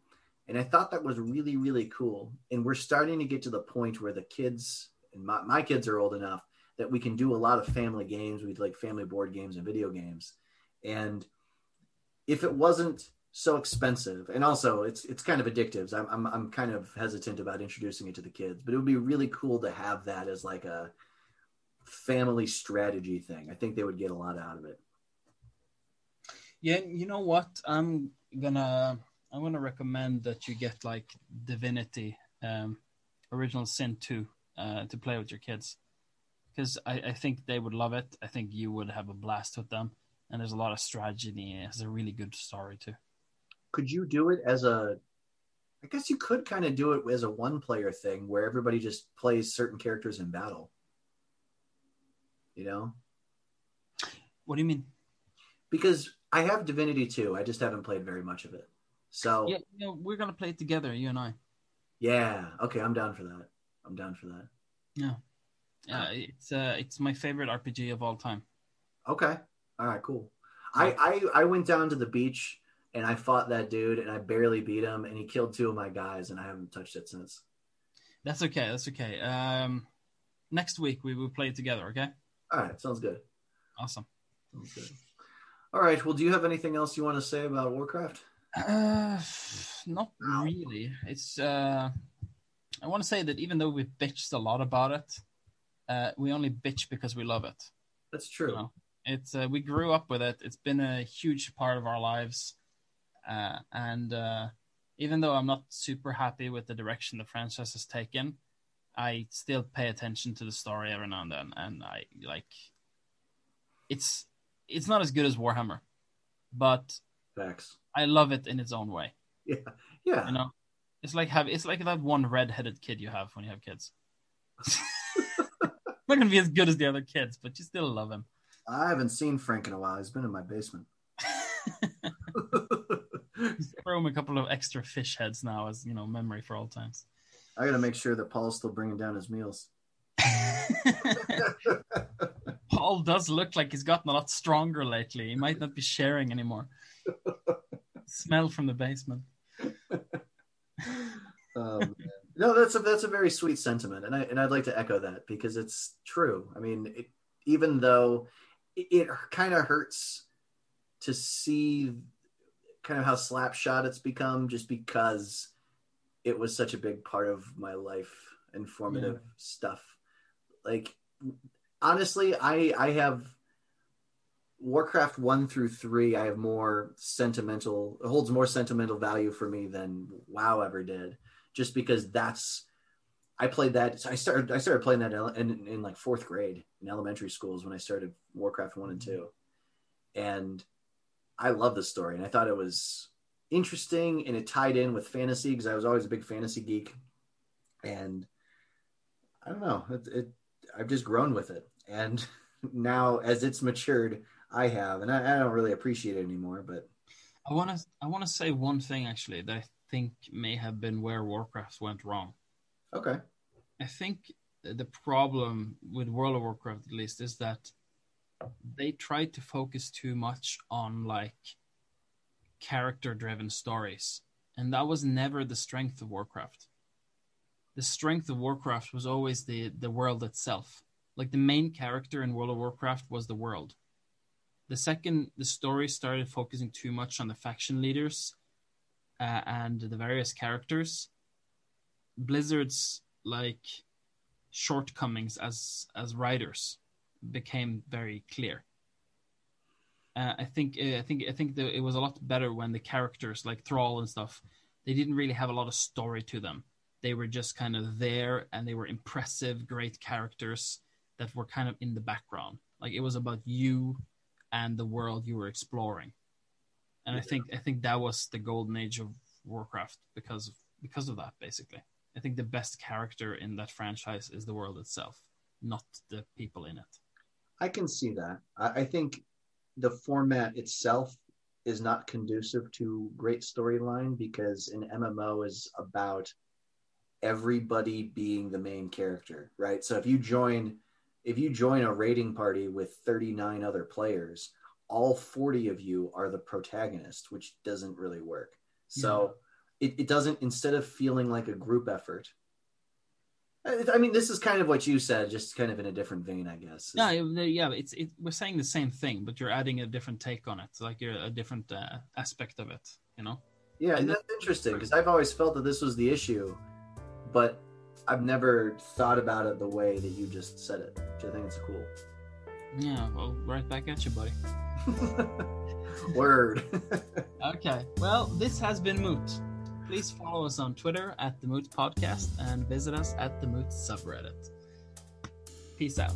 Speaker 2: and i thought that was really really cool and we're starting to get to the point where the kids and my, my kids are old enough that we can do a lot of family games We'd like family board games and video games and if it wasn't so expensive and also it's it's kind of addictive I'm, I'm i'm kind of hesitant about introducing it to the kids but it would be really cool to have that as like a family strategy thing. I think they would get a lot out of it.
Speaker 1: Yeah, you know what? I'm gonna I'm gonna recommend that you get like Divinity, um, Original Sin two, uh, to play with your kids, because I, I think they would love it. I think you would have a blast with them, and there's a lot of strategy. in it. It has a really good story too.
Speaker 2: Could you do it as a I guess you could kind of do it as a one player thing where everybody just plays certain characters in battle. You know?
Speaker 1: What do you mean?
Speaker 2: Because I have Divinity 2, I just haven't played very much of it. So
Speaker 1: Yeah, you know, we're gonna play it together, you and I.
Speaker 2: yeah, okay, I'm down for that. I'm down for that.
Speaker 1: Yeah, uh, it's uh, it's my favorite RPG of all time.
Speaker 2: Okay. All right, cool. I, I I went down to the beach and I fought that dude and I barely beat him and he killed two of my guys and I haven't touched it since.
Speaker 1: That's okay. That's okay. Um, next week we will play it together. Okay.
Speaker 2: All right, sounds good.
Speaker 1: Awesome.
Speaker 2: Sounds good. All right. Well, do you have anything else you want to say about Warcraft?
Speaker 1: Uh, not really. It's. Uh, I want to say that even though we've bitched a lot about it, uh, we only bitch because we love it.
Speaker 2: That's true.
Speaker 1: You know, it's uh, we grew up with it. It's been a huge part of our lives, uh, and uh, even though I'm not super happy with the direction the franchise has taken, I still pay attention to the story every now and then, and I like. It's it's not as good as Warhammer, but
Speaker 2: Facts.
Speaker 1: I love it in its own way.
Speaker 2: Yeah. Yeah.
Speaker 1: You know, it's like have it's like that one red-headed kid you have when you have kids. not gonna be as good as the other kids, but you still love him.
Speaker 2: I haven't seen Frank in a while. He's been in my basement.
Speaker 1: Throw him a couple of extra fish heads now as you know memory for all times.
Speaker 2: I got to make sure that Paul's still bringing down his meals.
Speaker 1: Paul does look like he's gotten a lot stronger lately. He might not be sharing anymore. Smell from the basement.
Speaker 2: Um, no, that's a that's a very sweet sentiment, and I and I'd like to echo that because it's true. I mean, it, even though it, it kind of hurts to see kind of how slapshot it's become, just because it was such a big part of my life and formative
Speaker 1: Yeah.
Speaker 2: stuff. Like honestly, I I have Warcraft one through three. I have more sentimental it holds more sentimental value for me than WoW ever did, just because that's I played that. I started I started playing that in, in, in like fourth grade in elementary schools when I started Warcraft one and mm-hmm. two, and I love the story and I thought it was interesting and it tied in with fantasy because I was always a big fantasy geek, and I don't know it, it I've just grown with it and now as it's matured I have and I, I don't really appreciate it anymore but
Speaker 1: I want to I want to say one thing actually that I think may have been where Warcraft went wrong.
Speaker 2: okay
Speaker 1: I think the problem with World of Warcraft, at least, is that they tried to focus too much on like character driven stories. And that was never the strength of Warcraft. The strength of Warcraft was always the, the world itself. Like the main character in World of Warcraft was the world. The second the story started focusing too much on the faction leaders uh, and the various characters, Blizzard's like shortcomings as as writers became very clear. Uh, I think I think I think it was a lot better when the characters like Thrall and stuff they didn't really have a lot of story to them. They were just kind of there and they were impressive, great characters that were kind of in the background. Like it was about you and the world you were exploring. And yeah. I think I think that was the golden age of Warcraft because of, because of that basically. I think the best character in that franchise is the world itself, not the people in it.
Speaker 2: I can see that. I, I think the format itself is not conducive to great storyline because an MMO is about everybody being the main character, right? So if you join if you join a raiding party with 39 other players, all 40 of you are the protagonist, which doesn't really work. So it, it doesn't instead of feeling like a group effort I mean, this is kind of what you said, just kind of in a different vein, I guess.
Speaker 1: Yeah, yeah. It's it, we're saying the same thing, but you're adding a different take on it, like you're a different uh, aspect of it. You know?
Speaker 2: Yeah, and that's interesting because I've always felt that this was the issue, but I've never thought about it the way that you just said it, which I think it's cool.
Speaker 1: Yeah, well, right back at you, buddy.
Speaker 2: Word.
Speaker 1: okay, well, this has been Moot. Please follow us on Twitter at the Moot Podcast and visit us at the Moot subreddit. Peace out.